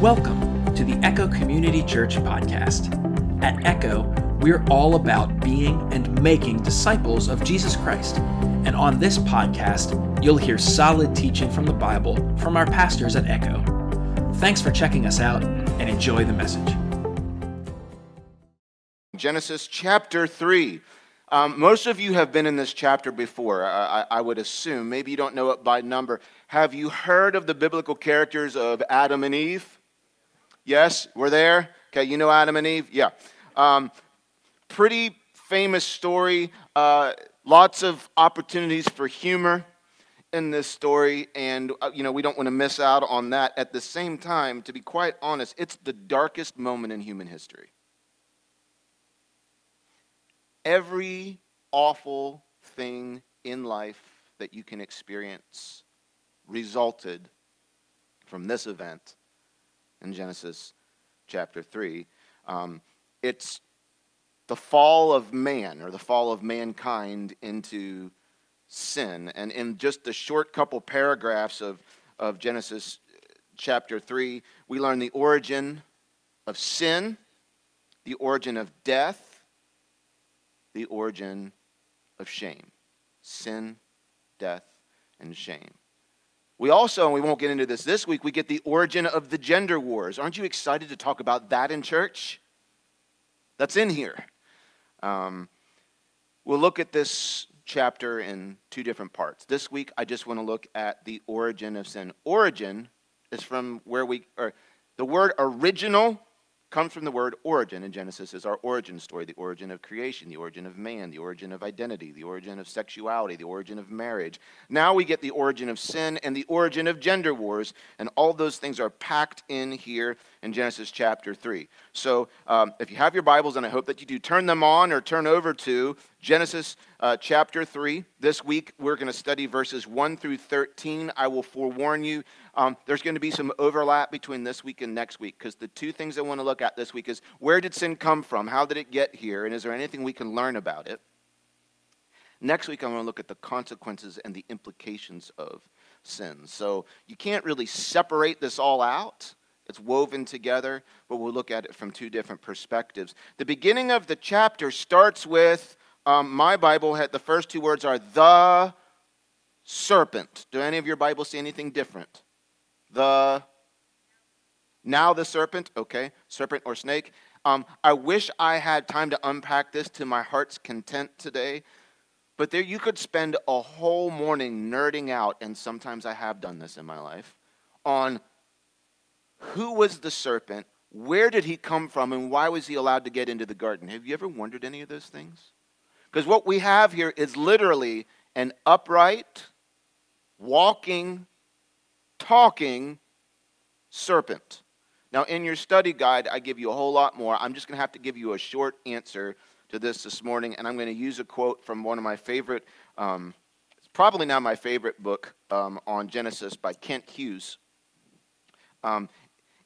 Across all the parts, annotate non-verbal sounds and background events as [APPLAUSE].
Welcome to the Echo Community Church podcast. At Echo, we're all about being and making disciples of Jesus Christ. And on this podcast, you'll hear solid teaching from the Bible from our pastors at Echo. Thanks for checking us out and enjoy the message. Genesis chapter 3. Um, most of you have been in this chapter before, I, I, would assume. Maybe you don't know it by number. Have you heard of the biblical characters of Adam and Eve? Yes, we're there. Okay, you know Adam and Eve? Yeah. Um, pretty famous story. Uh, lots of opportunities for humor in this story, and uh, you know we don't want to miss out on that. At the same time, to be quite honest, it's the darkest moment in human history every awful thing in life that you can experience resulted from this event in Genesis chapter 3. Um, it's the fall of man or the fall of mankind into sin. And in just the short couple paragraphs of, of Genesis chapter 3, we learn the origin of sin, the origin of death, the origin of shame sin, death, and shame. We also, and we won't get into this this week, we get the origin of the gender wars. Aren't you excited to talk about that in church? That's in here. Um, we'll look at this chapter in two different parts. This week, I just want to look at the origin of sin. Origin is from where we, or the word original comes from the word origin in Genesis is our origin story, the origin of creation, the origin of man, the origin of identity, the origin of sexuality, the origin of marriage. Now we get the origin of sin and the origin of gender wars, and all those things are packed in here in Genesis chapter 3. So um, if you have your Bibles, and I hope that you do, turn them on or turn over to Genesis uh, chapter 3. This week we're going to study verses 1 through 13. I will forewarn you, um, there's going to be some overlap between this week and next week because the two things I want to look at this week is where did sin come from? How did it get here? And is there anything we can learn about it? Next week, I'm going to look at the consequences and the implications of sin. So you can't really separate this all out. It's woven together, but we'll look at it from two different perspectives. The beginning of the chapter starts with um, my Bible, had, the first two words are the serpent. Do any of your Bibles see anything different? The now the serpent, okay, serpent or snake. Um, I wish I had time to unpack this to my heart's content today, but there you could spend a whole morning nerding out, and sometimes I have done this in my life, on who was the serpent, where did he come from, and why was he allowed to get into the garden. Have you ever wondered any of those things? Because what we have here is literally an upright, walking, talking serpent. Now, in your study guide, I give you a whole lot more. I'm just going to have to give you a short answer to this this morning, and I'm going to use a quote from one of my favorite, um, it's probably now my favorite book um, on Genesis by Kent Hughes. Um,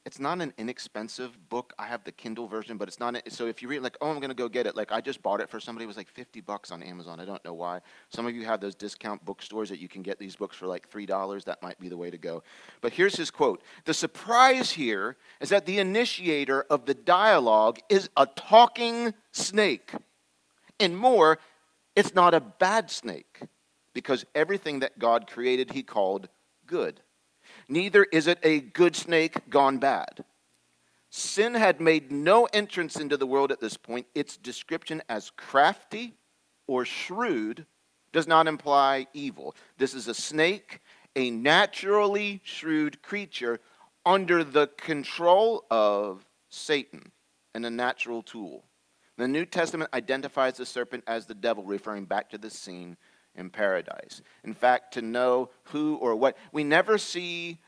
it's not an inexpensive book. I have the Kindle version, but it's not. So if you read, like, oh, I'm going to go get it. Like, I just bought it for somebody. It was like 50 bucks on Amazon. I don't know why. Some of you have those discount bookstores that you can get these books for like $3. That might be the way to go. But here's his quote The surprise here is that the initiator of the dialogue is a talking snake. And more, it's not a bad snake because everything that God created, he called good neither is it a good snake gone bad. Sin had made no entrance into the world at this point. Its description as crafty or shrewd does not imply evil. This is a snake, a naturally shrewd creature under the control of Satan and a natural tool. The New Testament identifies the serpent as the devil, referring back to the scene in paradise. In fact, to know who or what, we never see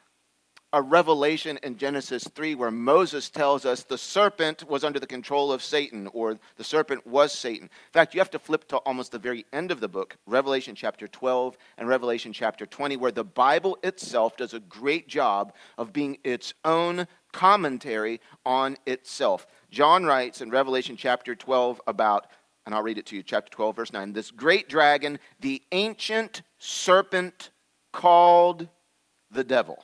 a revelation in Genesis 3 where Moses tells us the serpent was under the control of Satan or the serpent was Satan. In fact, you have to flip to almost the very end of the book, Revelation chapter 12 and Revelation chapter 20, where the Bible itself does a great job of being its own commentary on itself. John writes in Revelation chapter 12 about and I'll read it to you, chapter 12, verse 9. This great dragon, the ancient serpent called the devil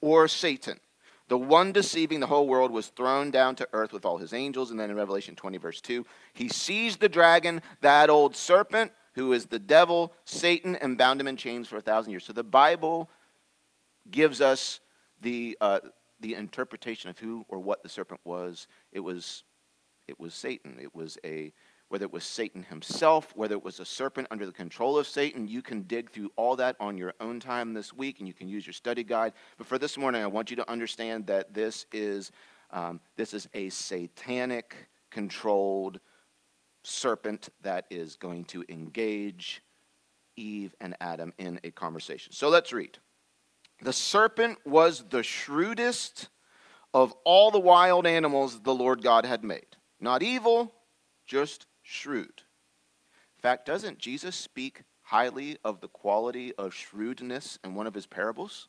or Satan, The one deceiving the whole world was thrown down to earth with all his angels. And then in Revelation 20, verse 2, he seized the dragon, that old serpent, who is the devil, Satan, and bound him in chains for a thousand years. So the Bible gives us the, uh, the interpretation of who or what the serpent was. It was, it was Satan. It was a whether it was Satan himself, whether it was a serpent under the control of Satan. You can dig through all that on your own time this week, and you can use your study guide. But for this morning, I want you to understand that this is, um, this is a satanic controlled serpent that is going to engage Eve and Adam in a conversation. So let's read. The serpent was the shrewdest of all the wild animals the Lord God had made. Not evil, just shrewd. In fact, doesn't Jesus speak highly of the quality of shrewdness in one of his parables?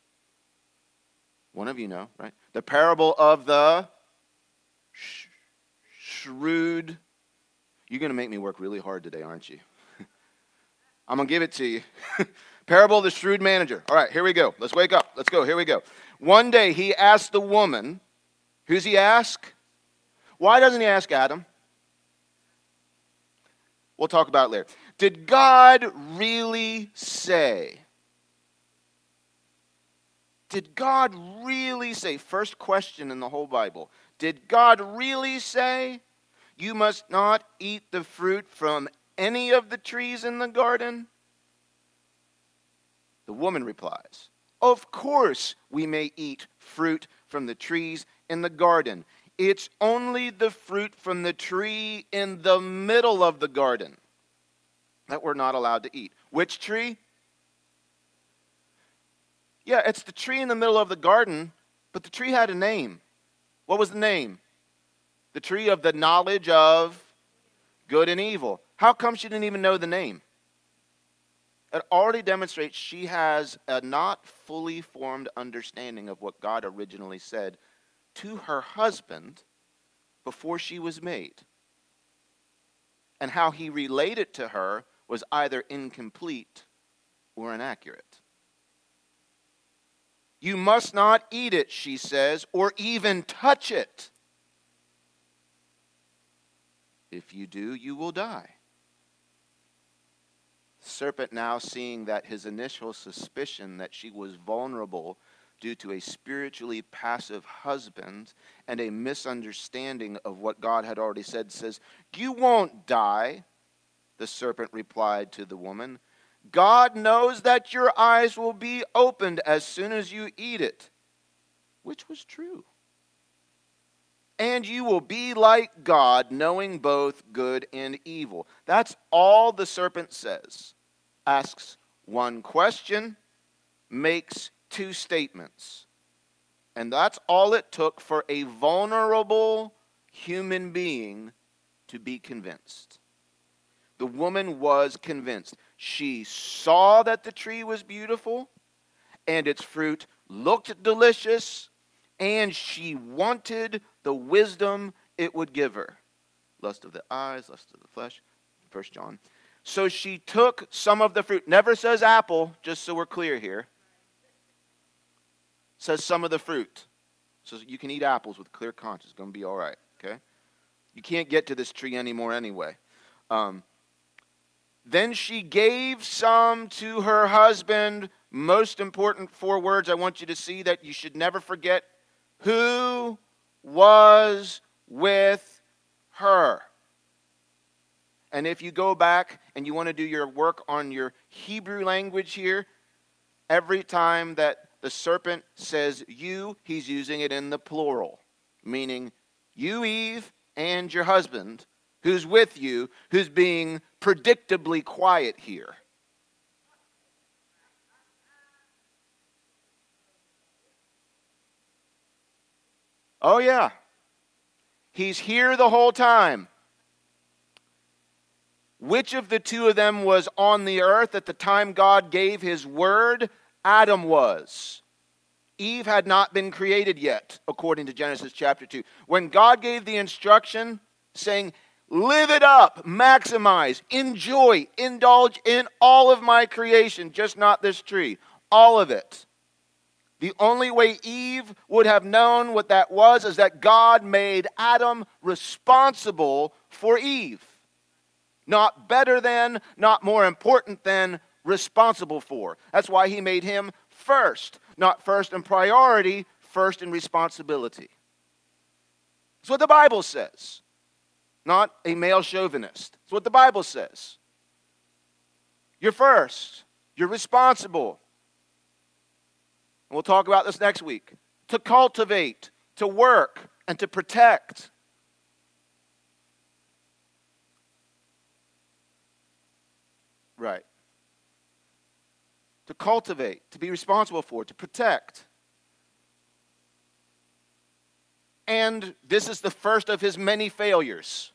One of you know, right? The parable of the sh- shrewd. You're going to make me work really hard today, aren't you? [LAUGHS] I'm going to give it to you. [LAUGHS] parable of the shrewd manager. All right, here we go. Let's wake up. Let's go. Here we go. One day he asked the woman, who's he ask? Why doesn't he ask Adam? We'll talk about it later. Did God really say? Did God really say? First question in the whole Bible. Did God really say, You must not eat the fruit from any of the trees in the garden? The woman replies, Of course we may eat fruit from the trees in the garden. It's only the fruit from the tree in the middle of the garden that we're not allowed to eat. Which tree? Yeah, it's the tree in the middle of the garden, but the tree had a name. What was the name? The tree of the knowledge of good and evil. How come she didn't even know the name? It already demonstrates she has a not fully formed understanding of what God originally said to her husband before she was made. And how he related to her was either incomplete or inaccurate. You must not eat it, she says, or even touch it. If you do, you will die. serpent, now seeing that his initial suspicion that she was vulnerable due to a spiritually passive husband and a misunderstanding of what God had already said, says, You won't die. The serpent replied to the woman, God knows that your eyes will be opened as soon as you eat it, which was true. And you will be like God, knowing both good and evil. That's all the serpent says. Asks one question, makes two statements. And that's all it took for a vulnerable human being to be convinced. The woman was convinced. She saw that the tree was beautiful and its fruit looked delicious, and she wanted the wisdom it would give her. Lust of the eyes, lust of the flesh. First John. So she took some of the fruit. Never says apple, just so we're clear here says some of the fruit. So you can eat apples with clear conscience. It's going to be all right, okay? You can't get to this tree anymore anyway. Um, then she gave some to her husband. Most important four words I want you to see that you should never forget who was with her. And if you go back and you want to do your work on your Hebrew language here, every time that the serpent says you, he's using it in the plural, meaning you, Eve, and your husband, who's with you, who's being predictably quiet here. Oh, yeah. He's here the whole time. Which of the two of them was on the earth at the time God gave his word? Adam was. Eve had not been created yet, according to Genesis chapter 2. When God gave the instruction saying, Live it up, maximize, enjoy, indulge in all of my creation, just not this tree, all of it. The only way Eve would have known what that was is that God made Adam responsible for Eve. Not better than, not more important than, responsible for. That's why he made him first. Not first in priority, first in responsibility. That's what the Bible says. Not a male chauvinist. That's what the Bible says. You're first. You're responsible. And we'll talk about this next week. To cultivate, to work, and to protect. Right. To cultivate, to be responsible for, to protect. And this is the first of his many failures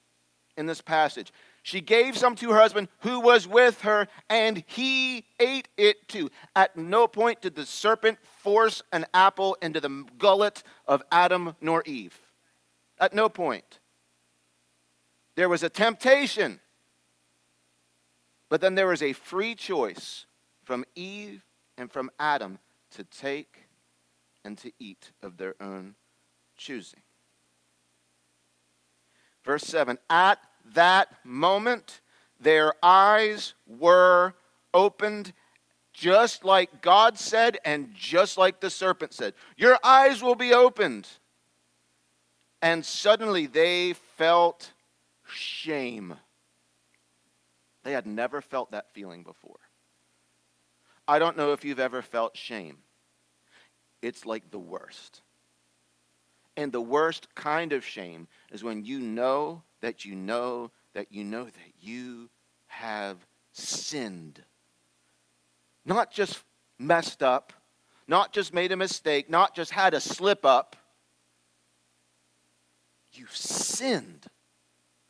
in this passage. She gave some to her husband who was with her, and he ate it too. At no point did the serpent force an apple into the gullet of Adam nor Eve. At no point. There was a temptation, but then there was a free choice from Eve and from Adam to take and to eat of their own choosing. Verse 7 At that moment, their eyes were opened just like God said and just like the serpent said. Your eyes will be opened. And suddenly they felt shame. They had never felt that feeling before. I don't know if you've ever felt shame. It's like the worst. And the worst kind of shame is when you know that you know that you know that you have sinned. Not just messed up, not just made a mistake, not just had a slip up. You've sinned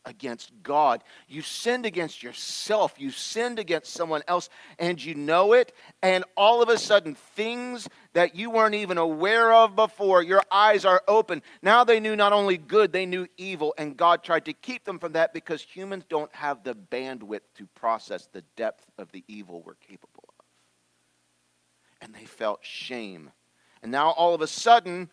against God. You sinned against yourself. You sinned against someone else, and you know it. And all of a sudden, things that you weren't even aware of before, your eyes are open. Now they knew not only good, they knew evil. And God tried to keep them from that because humans don't have the bandwidth to process the depth of the evil we're capable of. And they felt shame. And now all of a sudden,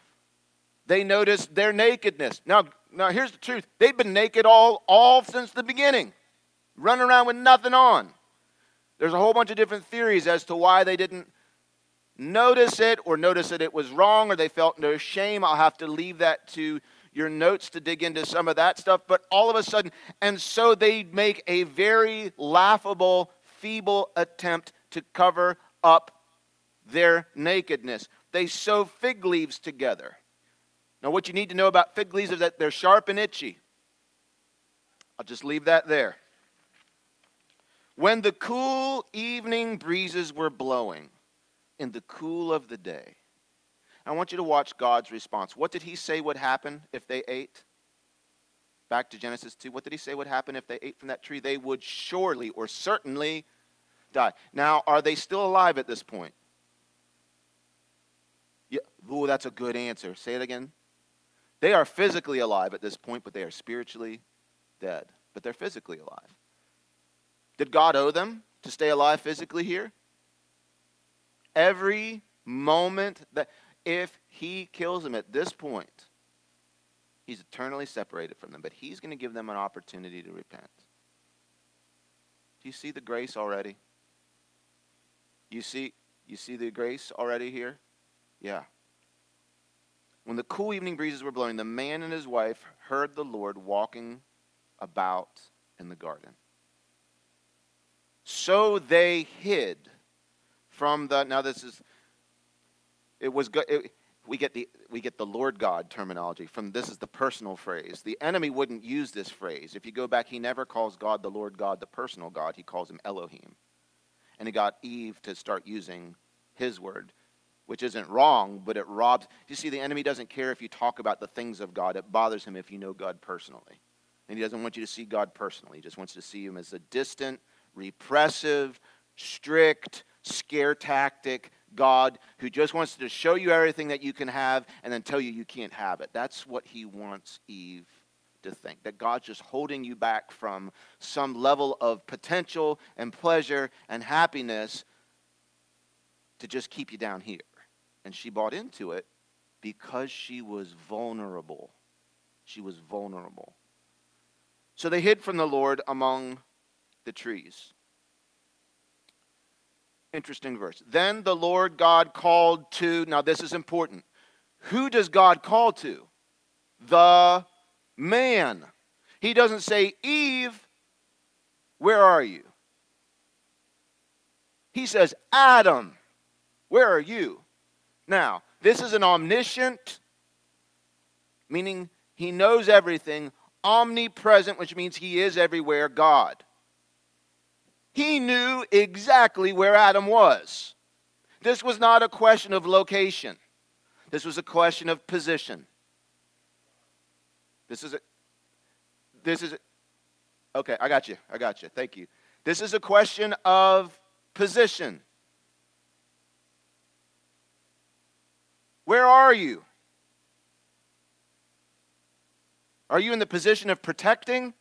they noticed their nakedness. Now, now here's the truth. They've been naked all, all since the beginning, running around with nothing on. There's a whole bunch of different theories as to why they didn't notice it or notice that it was wrong or they felt no shame. I'll have to leave that to your notes to dig into some of that stuff. But all of a sudden, and so they make a very laughable, feeble attempt to cover up their nakedness. They sew fig leaves together. Now, what you need to know about fig leaves is that they're sharp and itchy. I'll just leave that there. When the cool evening breezes were blowing in the cool of the day, I want you to watch God's response. What did he say would happen if they ate? Back to Genesis 2. What did he say would happen if they ate from that tree? They would surely or certainly die. Now, are they still alive at this point? Yeah. Ooh, that's a good answer. Say it again. They are physically alive at this point, but they are spiritually dead. But they're physically alive. Did God owe them to stay alive physically here? Every moment that, if He kills them at this point, He's eternally separated from them, but He's going to give them an opportunity to repent. Do you see the grace already? You see, you see the grace already here? Yeah. When the cool evening breezes were blowing, the man and his wife heard the Lord walking about in the garden. So they hid from the. Now, this is. It was. It, we get the we get the Lord God terminology from this is the personal phrase. The enemy wouldn't use this phrase. If you go back, he never calls God the Lord God, the personal God. He calls him Elohim. And he got Eve to start using his word which isn't wrong, but it robs. You see, the enemy doesn't care if you talk about the things of God. It bothers him if you know God personally. And he doesn't want you to see God personally. He just wants to see him as a distant, repressive, strict, scare tactic God who just wants to show you everything that you can have and then tell you you can't have it. That's what he wants Eve to think. That God's just holding you back from some level of potential and pleasure and happiness to just keep you down here. And she bought into it because she was vulnerable. She was vulnerable. So they hid from the Lord among the trees. Interesting verse. Then the Lord God called to, now this is important. Who does God call to? The man. He doesn't say, Eve, where are you? He says, Adam, where are you? Now, this is an omniscient, meaning he knows everything, omnipresent, which means he is everywhere, God. He knew exactly where Adam was. This was not a question of location. This was a question of position. This is a this is a, okay, I got you. I got you. Thank you. This is a question of position. Where are you? Are you in the position of protecting?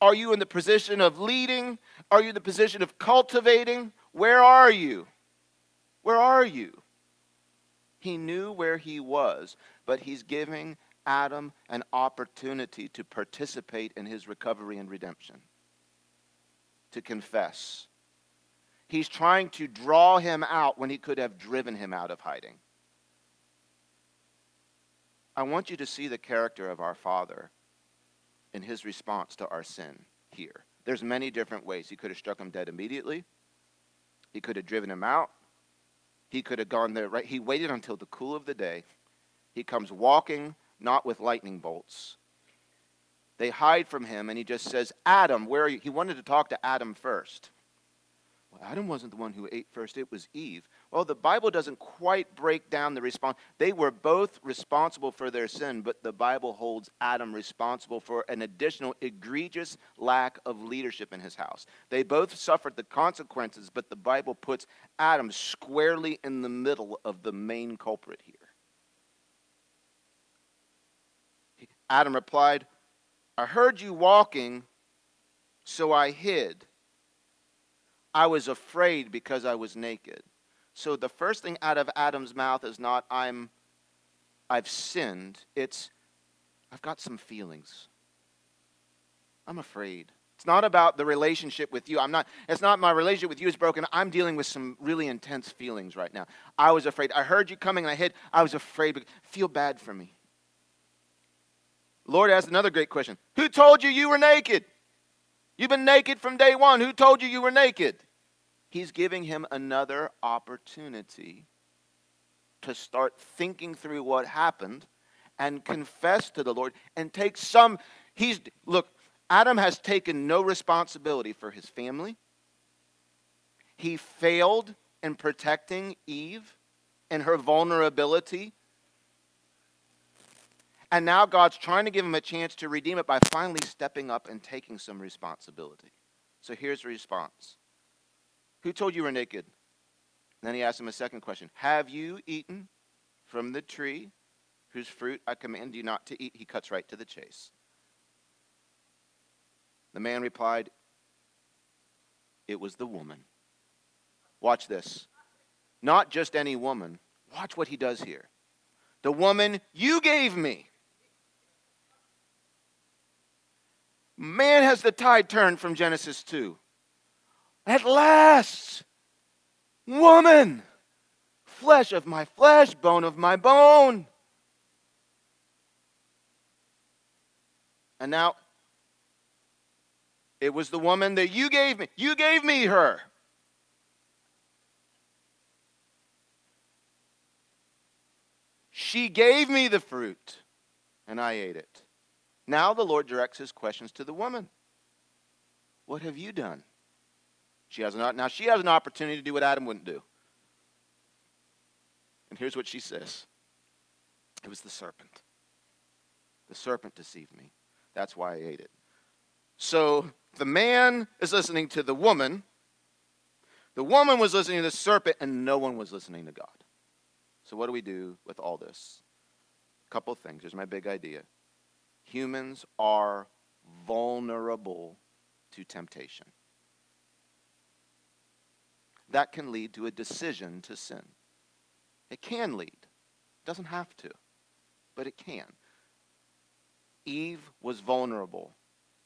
Are you in the position of leading? Are you in the position of cultivating? Where are you? Where are you? He knew where he was, but he's giving Adam an opportunity to participate in his recovery and redemption, to confess. He's trying to draw him out when he could have driven him out of hiding. I want you to see the character of our Father in his response to our sin here. There's many different ways. He could have struck him dead immediately. He could have driven him out. He could have gone there right. He waited until the cool of the day. He comes walking, not with lightning bolts. They hide from him, and he just says, Adam, where are you? He wanted to talk to Adam first. Well, Adam wasn't the one who ate first, it was Eve. Well, the Bible doesn't quite break down the response. They were both responsible for their sin, but the Bible holds Adam responsible for an additional egregious lack of leadership in his house. They both suffered the consequences, but the Bible puts Adam squarely in the middle of the main culprit here. Adam replied, I heard you walking, so I hid. I was afraid because I was naked. So the first thing out of Adam's mouth is not I'm I've sinned. It's I've got some feelings. I'm afraid. It's not about the relationship with you. I'm not it's not my relationship with you is broken. I'm dealing with some really intense feelings right now. I was afraid. I heard you coming and I hid. I was afraid. Feel bad for me. Lord asked another great question. Who told you you were naked? You've been naked from day 1. Who told you you were naked? He's giving him another opportunity to start thinking through what happened and confess to the Lord and take some. He's, look, Adam has taken no responsibility for his family. He failed in protecting Eve and her vulnerability. And now God's trying to give him a chance to redeem it by finally stepping up and taking some responsibility. So here's the response who told you were naked? And then he asked him a second question Have you eaten from the tree whose fruit I command you not to eat? He cuts right to the chase. The man replied, It was the woman. Watch this. Not just any woman. Watch what he does here. The woman you gave me. Man, has the tide turned from Genesis 2. At last, woman, flesh of my flesh, bone of my bone. And now, it was the woman that you gave me. You gave me her. She gave me the fruit, and I ate it. Now the Lord directs his questions to the woman What have you done? She has an, now she has an opportunity to do what Adam wouldn't do. And here's what she says It was the serpent. The serpent deceived me. That's why I ate it. So the man is listening to the woman. The woman was listening to the serpent, and no one was listening to God. So, what do we do with all this? A couple of things. Here's my big idea humans are vulnerable to temptation that can lead to a decision to sin. It can lead. It doesn't have to, but it can. Eve was vulnerable.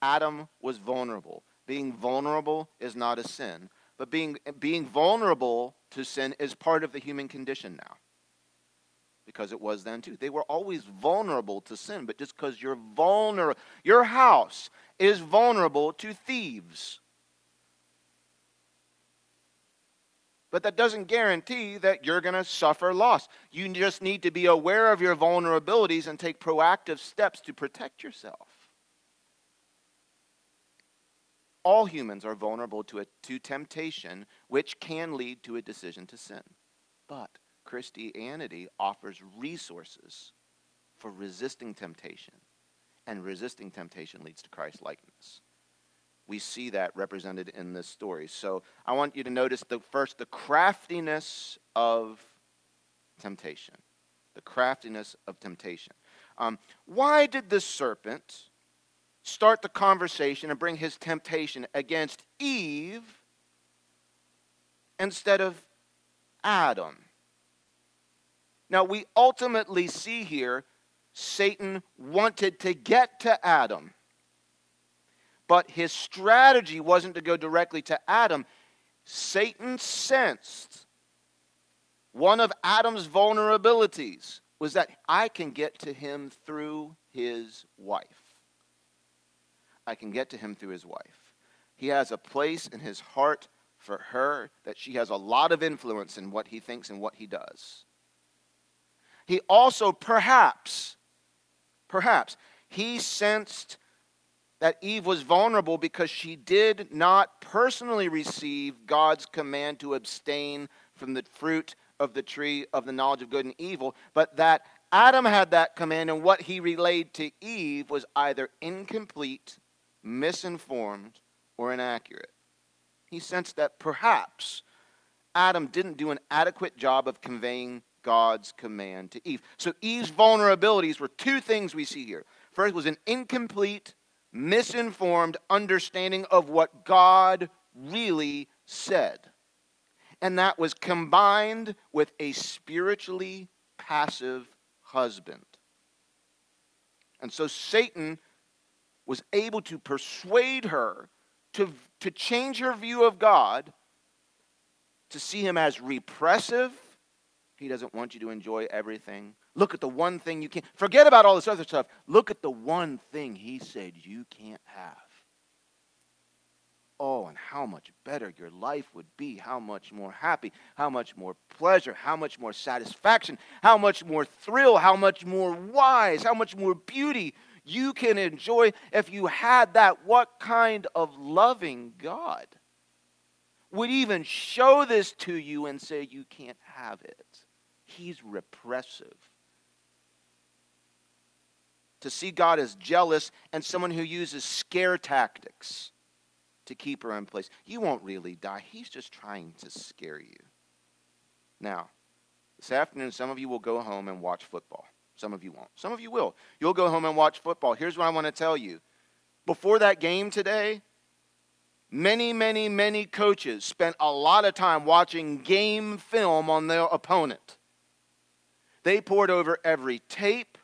Adam was vulnerable. Being vulnerable is not a sin, but being, being vulnerable to sin is part of the human condition now. Because it was then too. They were always vulnerable to sin, but just because you're vulnerable, your house is vulnerable to thieves. But that doesn't guarantee that you're going to suffer loss. You just need to be aware of your vulnerabilities and take proactive steps to protect yourself. All humans are vulnerable to, a, to temptation, which can lead to a decision to sin. But Christianity offers resources for resisting temptation, and resisting temptation leads to Christ likeness we see that represented in this story. So I want you to notice the first the craftiness of temptation. The craftiness of temptation. Um, why did the serpent start the conversation and bring his temptation against Eve instead of Adam? Now, we ultimately see here Satan wanted to get to Adam but his strategy wasn't to go directly to Adam. Satan sensed one of Adam's vulnerabilities was that I can get to him through his wife. I can get to him through his wife. He has a place in his heart for her that she has a lot of influence in what he thinks and what he does. He also, perhaps, perhaps, he sensed that Eve was vulnerable because she did not personally receive God's command to abstain from the fruit of the tree of the knowledge of good and evil, but that Adam had that command, and what he relayed to Eve was either incomplete, misinformed, or inaccurate. He sensed that perhaps Adam didn't do an adequate job of conveying God's command to Eve. So Eve's vulnerabilities were two things we see here. First was an incomplete, misinformed understanding of what God really said. And that was combined with a spiritually passive husband. And so Satan was able to persuade her to, to change her view of God, to see him as repressive. He doesn't want you to enjoy everything. Look at the one thing you can't. Forget about all this other stuff. Look at the one thing he said you can't have. Oh, and how much better your life would be, how much more happy, how much more pleasure, how much more satisfaction, how much more thrill, how much more wise, how much more beauty you can enjoy if you had that. What kind of loving God would even show this to you and say you can't have it? He's repressive to see God as jealous and someone who uses scare tactics to keep her in place. You won't really die. He's just trying to scare you. Now, this afternoon, some of you will go home and watch football. Some of you won't. Some of you will. You'll go home and watch football. Here's what I want to tell you. Before that game today, many, many, many coaches spent a lot of time watching game film on their opponent. They pored over every tape,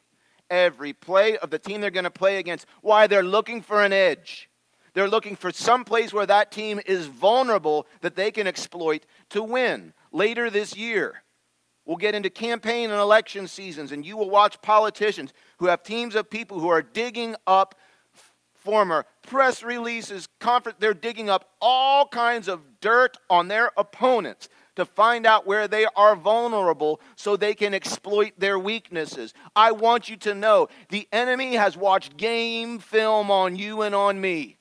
every play of the team they're going to play against. Why? They're looking for an edge. They're looking for some place where that team is vulnerable that they can exploit to win. Later this year, we'll get into campaign and election seasons, and you will watch politicians who have teams of people who are digging up former press releases, conference, they're digging up all kinds of dirt on their opponents to find out where they are vulnerable so they can exploit their weaknesses. I want you to know the enemy has watched game film on you and on me.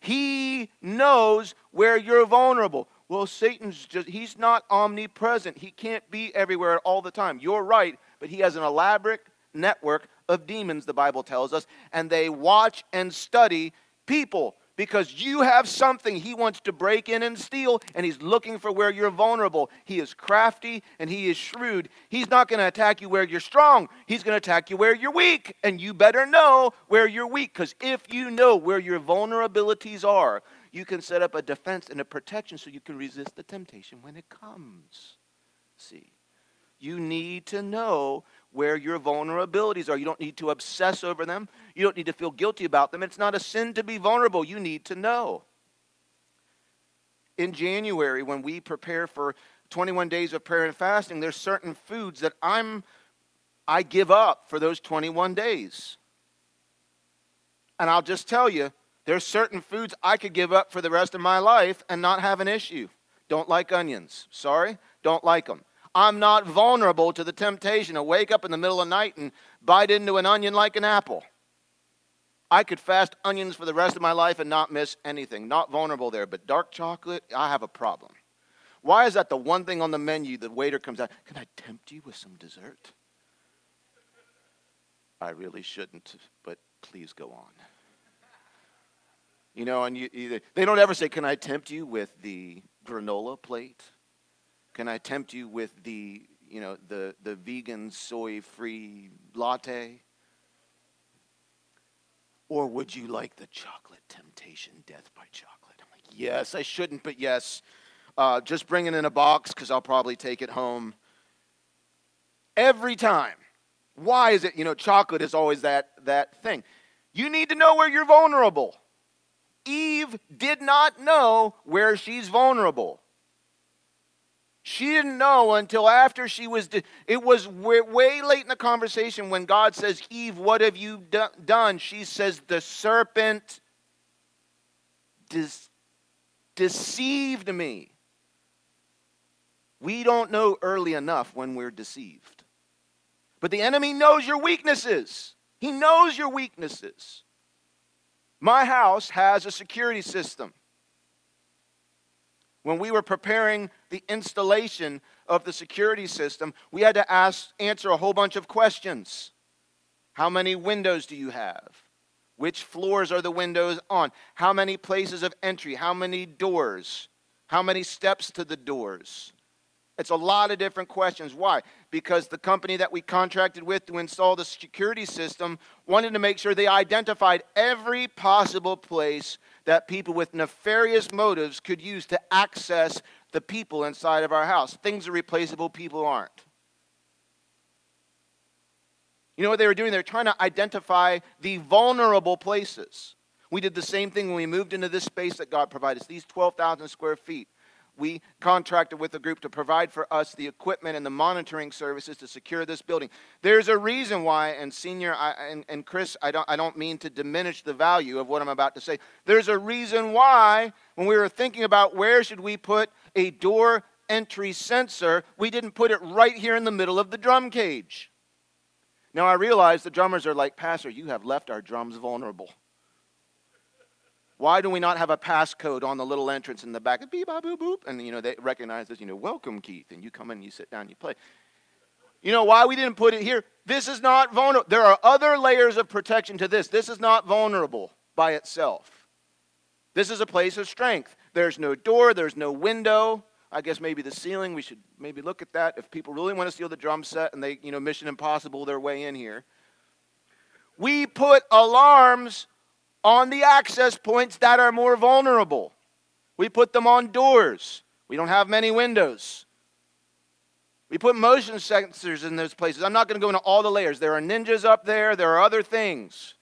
He knows where you're vulnerable. Well, Satan's just, he's not omnipresent. He can't be everywhere all the time. You're right, but he has an elaborate network of demons, the Bible tells us, and they watch and study people because you have something he wants to break in and steal, and he's looking for where you're vulnerable. He is crafty and he is shrewd. He's not going to attack you where you're strong, he's going to attack you where you're weak. And you better know where you're weak, because if you know where your vulnerabilities are, you can set up a defense and a protection so you can resist the temptation when it comes. See? You need to know where your vulnerabilities are. You don't need to obsess over them. You don't need to feel guilty about them. It's not a sin to be vulnerable. You need to know. In January, when we prepare for 21 days of prayer and fasting, there's certain foods that I'm I give up for those 21 days. And I'll just tell you, there's certain foods I could give up for the rest of my life and not have an issue. Don't like onions. Sorry, don't like them. I'm not vulnerable to the temptation to wake up in the middle of the night and bite into an onion like an apple. I could fast onions for the rest of my life and not miss anything. Not vulnerable there, but dark chocolate, I have a problem. Why is that the one thing on the menu the waiter comes out? Can I tempt you with some dessert? I really shouldn't, but please go on. You know, and you, either, they don't ever say, Can I tempt you with the granola plate? Can I tempt you with the, you know, the, the vegan soy free latte? Or would you like the chocolate temptation, death by chocolate? I'm like, yes, I shouldn't, but yes. Uh, just bring it in a box because I'll probably take it home. Every time. Why is it, you know, chocolate is always that, that thing. You need to know where you're vulnerable. Eve did not know where she's vulnerable. She didn't know until after she was. it was way, way, late in the conversation when God says, Eve, what have you do- done? She says, The serpent de- deceived me. We don't know early enough when we're deceived. But the enemy knows your weaknesses. He knows your weaknesses. My house has a security system when we were preparing the installation of the security system, we had to ask, answer a whole bunch of questions. How many windows do you have? Which floors are the windows on? How many places of entry? How many doors? How many steps to the doors? It's a lot of different questions. Why? Because the company that we contracted with to install the security system wanted to make sure they identified every possible place that people with nefarious motives could use to access the people inside of our house. Things are replaceable, people aren't. You know what they were doing? They were trying to identify the vulnerable places. We did the same thing when we moved into this space that God provided us, these 12,000 square feet we contracted with a group to provide for us the equipment and the monitoring services to secure this building. There's a reason why, and Senior I, and, and Chris, I don't, I don't mean to diminish the value of what I'm about to say. There's a reason why, when we were thinking about where should we put a door entry sensor, we didn't put it right here in the middle of the drum cage. Now I realize the drummers are like, Pastor, you have left our drums vulnerable. Why do we not have a passcode on the little entrance in the back? Beep, boop, boop. And, you know, they recognize this, you know, welcome, Keith. And you come in, you sit down, you play. You know why we didn't put it here? This is not vulnerable. There are other layers of protection to this. This is not vulnerable by itself. This is a place of strength. There's no door, there's no window. I guess maybe the ceiling, we should maybe look at that. If people really want to steal the drum set and they, you know, Mission Impossible their way in here. We put alarms on the access points that are more vulnerable. We put them on doors. We don't have many windows. We put motion sensors in those places. I'm not going to go into all the layers. There are ninjas up there, there are other things.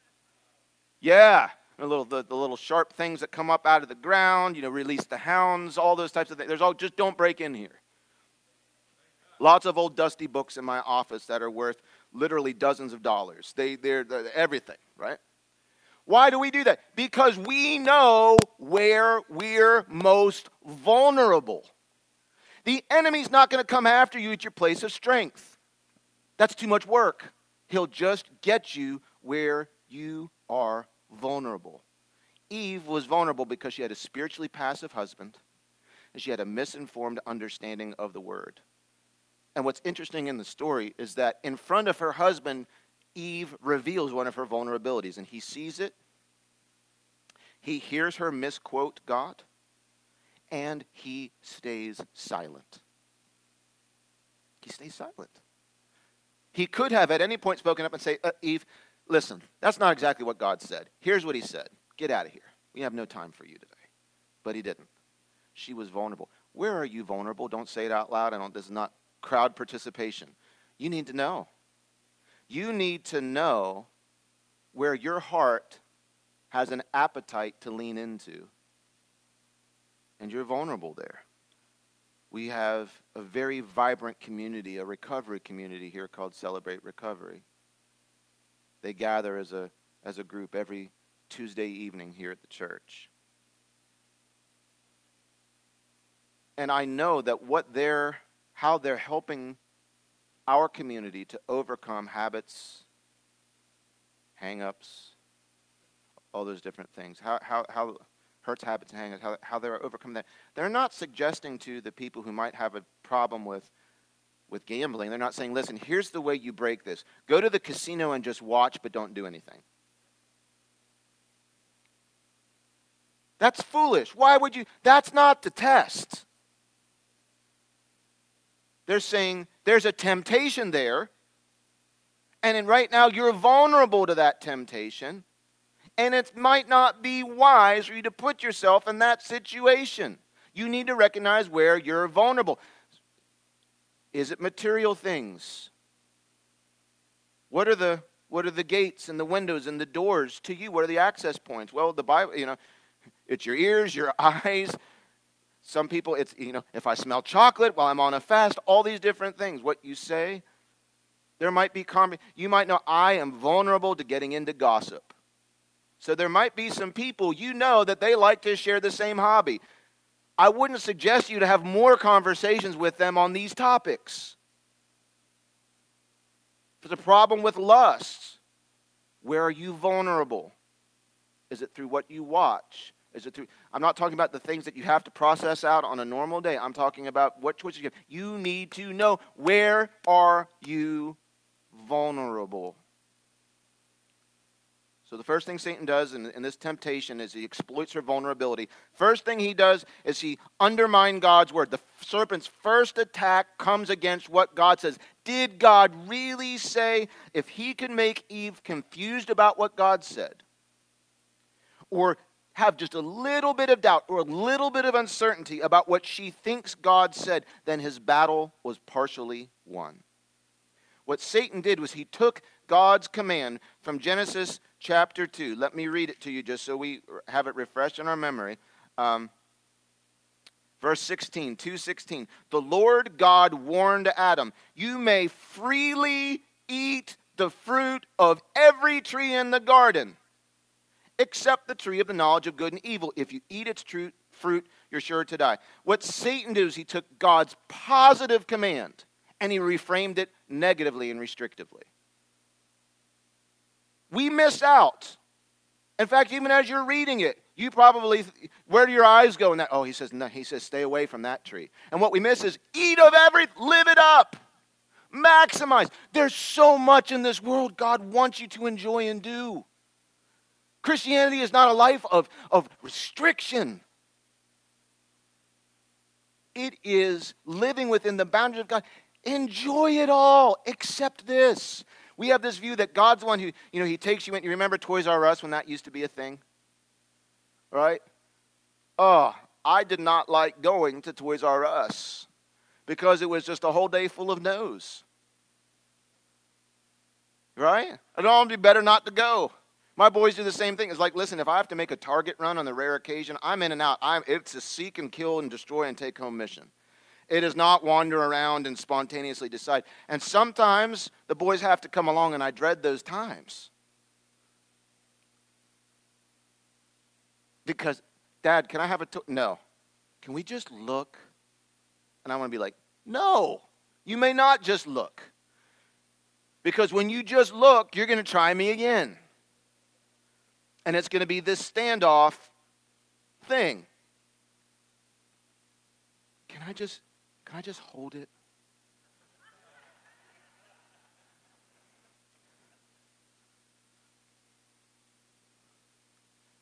Yeah, the little, the, the little sharp things that come up out of the ground, you know, release the hounds, all those types of things. There's all, just don't break in here. Lots of old dusty books in my office that are worth literally dozens of dollars. They, they're, they're everything, right? Why do we do that? Because we know where we're most vulnerable. The enemy's not going to come after you at your place of strength. That's too much work. He'll just get you where you are vulnerable. Eve was vulnerable because she had a spiritually passive husband and she had a misinformed understanding of the word. And what's interesting in the story is that in front of her husband, Eve reveals one of her vulnerabilities, and he sees it. He hears her misquote God, and he stays silent. He stays silent. He could have at any point spoken up and say, uh, Eve, listen, that's not exactly what God said. Here's what he said Get out of here. We have no time for you today. But he didn't. She was vulnerable. Where are you vulnerable? Don't say it out loud. I don't, this is not crowd participation. You need to know. You need to know where your heart has an appetite to lean into. And you're vulnerable there. We have a very vibrant community, a recovery community here called Celebrate Recovery. They gather as a, as a group every Tuesday evening here at the church. And I know that what they're, how they're helping our community to overcome habits, hang-ups, all those different things. How, how, how hurts, habits, and hang-ups, how, how they're overcoming that. They're not suggesting to the people who might have a problem with, with gambling, they're not saying, listen, here's the way you break this. Go to the casino and just watch, but don't do anything. That's foolish. Why would you? That's not the test. They're saying there's a temptation there. And right now, you're vulnerable to that temptation. And it might not be wise for you to put yourself in that situation. You need to recognize where you're vulnerable. Is it material things? What are the what are the gates and the windows and the doors to you? What are the access points? Well, the Bible, you know, it's your ears, your [LAUGHS] eyes, some people, it's, you know, if I smell chocolate while I'm on a fast, all these different things. What you say, there might be, you might know I am vulnerable to getting into gossip. So there might be some people you know that they like to share the same hobby. I wouldn't suggest you to have more conversations with them on these topics. If there's a problem with lust, where are you vulnerable? Is it through what you watch? Is it through? I'm not talking about the things that you have to process out on a normal day. I'm talking about what choices you have. You need to know where are you vulnerable. So the first thing Satan does in, in, this temptation is he exploits her vulnerability. First thing he does is he undermines God's word. The serpent's first attack comes against what God says. Did God really say if he could make Eve confused about what God said? Or have just a little bit of doubt or a little bit of uncertainty about what she thinks God said, then his battle was partially won. What Satan did was he took God's command from Genesis chapter 2. Let me read it to you just so we have it refreshed in our memory. Um, verse 16, 216. The Lord God warned Adam, You may freely eat the fruit of every tree in the garden except the tree of the knowledge of good and evil. If you eat its true fruit, you're sure to die. What Satan did is he took God's positive command and he reframed it negatively and restrictively. We miss out. In fact, even as you're reading it, you probably, where do your eyes go in that? Oh, he says, no, he says, stay away from that tree. And what we miss is eat of everything, live it up, maximize. There's so much in this world God wants you to enjoy and do. Christianity is not a life of, of restriction. It is living within the boundaries of God. Enjoy it all, except this. We have this view that God's one who, you know, He takes you in. You remember Toys R Us when that used to be a thing? Right? Oh, I did not like going to Toys R Us because it was just a whole day full of no's. Right? It'd be better not to go. My boys do the same thing. It's like, listen, if I have to make a target run on the rare occasion, I'm in and out. I'm, it's a seek and kill and destroy and take home mission. It is not wander around and spontaneously decide. And sometimes the boys have to come along, and I dread those times. Because, Dad, can I have a no? Can we just look? And I want to be like, no, you may not just look. Because when you just look, you're going to try me again and it's going to be this standoff thing. Can I just can I just hold it?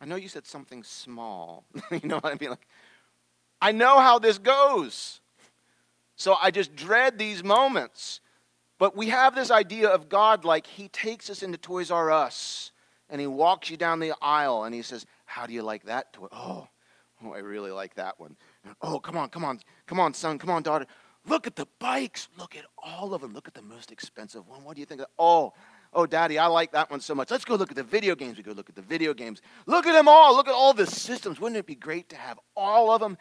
I know you said something small. [LAUGHS] you know what I mean? Like, I know how this goes. So I just dread these moments. But we have this idea of God like He takes us into Toys R Us and he walks you down the aisle and he says, How do you like that toy? Oh, oh, I really like that one. Oh, come on, come on, come on, son, come on, daughter. Look at the bikes. Look at all of them. Look at the most expensive one. What do you think? Of? Oh, oh, Daddy, I like that one so much. Let's go look at the video games. We go look at the video games. Look at them all. Look at all the systems. Wouldn't it be great to have all of them?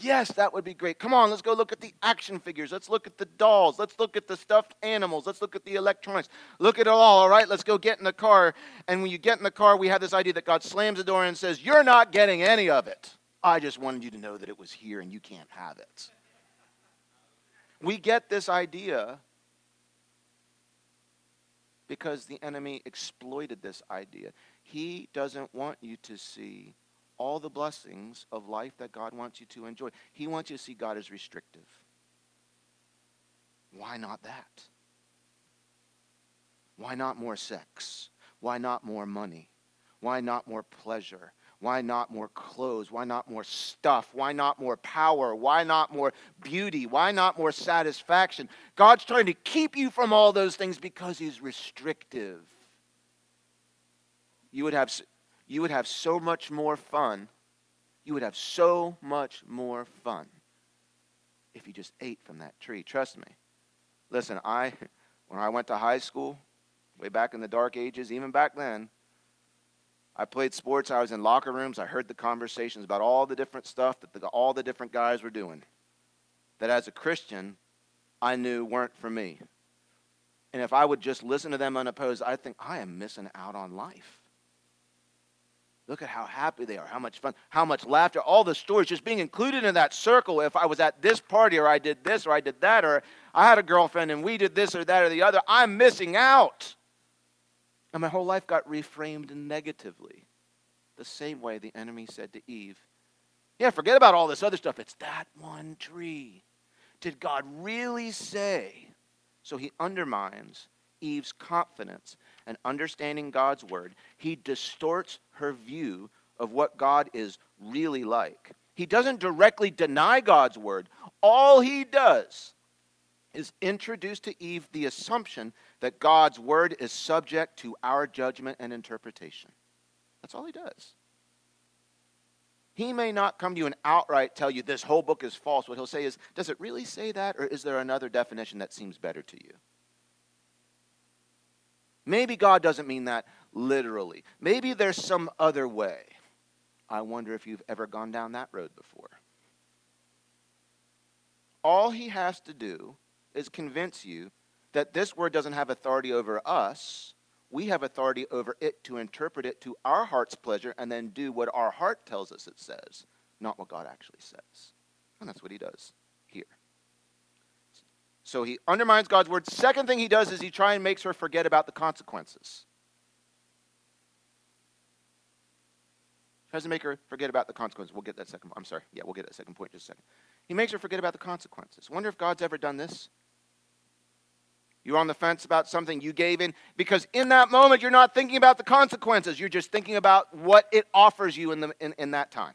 Yes, that would be great. Come on, let's go look at the action figures. Let's look at the dolls. Let's look at the stuffed animals. Let's look at the electronics. Look at it all, all right? Let's go get in the car. And when you get in the car, we have this idea that God slams the door and says, You're not getting any of it. I just wanted you to know that it was here and you can't have it. We get this idea because the enemy exploited this idea. He doesn't want you to see all the blessings of life that God wants you to enjoy. He wants you to see God as restrictive. Why not that? Why not more sex? Why not more money? Why not more pleasure? Why not more clothes? Why not more stuff? Why not more power? Why not more beauty? Why not more satisfaction? God's trying to keep you from all those things because He's restrictive. You would have, you would have so much more fun. You would have so much more fun if you just ate from that tree. Trust me. Listen, I, [LAUGHS] when I went to high school, way back in the dark ages, even back then, I played sports. I was in locker rooms. I heard the conversations about all the different stuff that the, all the different guys were doing. That as a Christian, I knew weren't for me. And if I would just listen to them unopposed, I think I am missing out on life. Look at how happy they are, how much fun, how much laughter, all the stories just being included in that circle. If I was at this party or I did this or I did that or I had a girlfriend and we did this or that or the other, I'm missing out. And my whole life got reframed negatively. The same way the enemy said to Eve, Yeah, forget about all this other stuff. It's that one tree. Did God really say? So he undermines Eve's confidence and understanding God's word. He distorts her view of what God is really like. He doesn't directly deny God's word. All he does is introduce to Eve the assumption that God's word is subject to our judgment and interpretation. That's all he does. He may not come to you and outright tell you this whole book is false. What he'll say is, does it really say that, or is there another definition that seems better to you? Maybe God doesn't mean that literally. Maybe there's some other way. I wonder if you've ever gone down that road before. All he has to do is convince you that this word doesn't have authority over us. We have authority over it to interpret it to our heart's pleasure and then do what our heart tells us it says, not what God actually says. And that's what he does here. So he undermines God's word. Second thing he does is he tries and makes her forget about the consequences. Tries to make her forget about the consequences. We'll get that second. I'm sorry. Yeah, we'll get that second point in just a second. He makes her forget about the consequences. Wonder if God's ever done this. You're on the fence about something you gave in because in that moment you're not thinking about the consequences. You're just thinking about what it offers you in, the, in, in that time.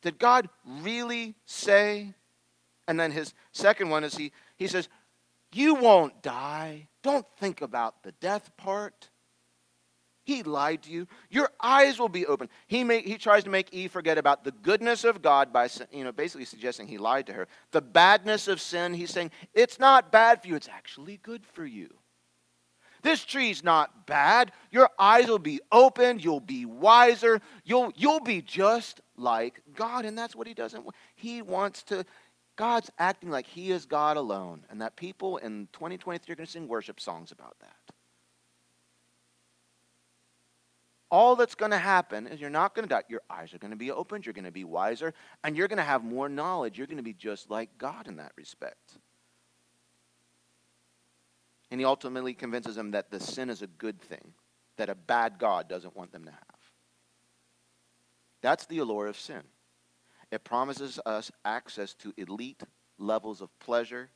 Did God really say? And then his second one is he, he says, You won't die. Don't think about the death part. He lied to you. Your eyes will be open. He, he tries to make Eve forget about the goodness of God by you know, basically suggesting he lied to her. The badness of sin, he's saying, it's not bad for you, it's actually good for you. This tree's not bad. Your eyes will be opened. You'll be wiser. You'll, you'll be just like God. And that's what he doesn't want. He wants to, God's acting like he is God alone. And that people in 2023 are going to sing worship songs about that. All that's going to happen is you're not going to die. Your eyes are going to be opened, you're going to be wiser, and you're going to have more knowledge. You're going to be just like God in that respect. And he ultimately convinces them that the sin is a good thing, that a bad God doesn't want them to have. That's the allure of sin. It promises us access to elite levels of pleasure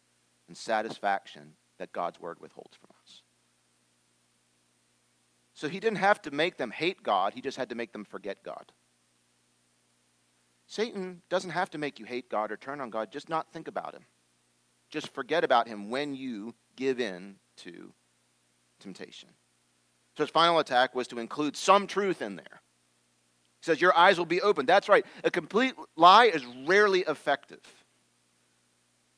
and satisfaction that God's word withholds from us. So he didn't have to make them hate God, he just had to make them forget God. Satan doesn't have to make you hate God or turn on God, just not think about him. Just forget about him when you give in to temptation. So his final attack was to include some truth in there. He says, Your eyes will be open. That's right. A complete lie is rarely effective.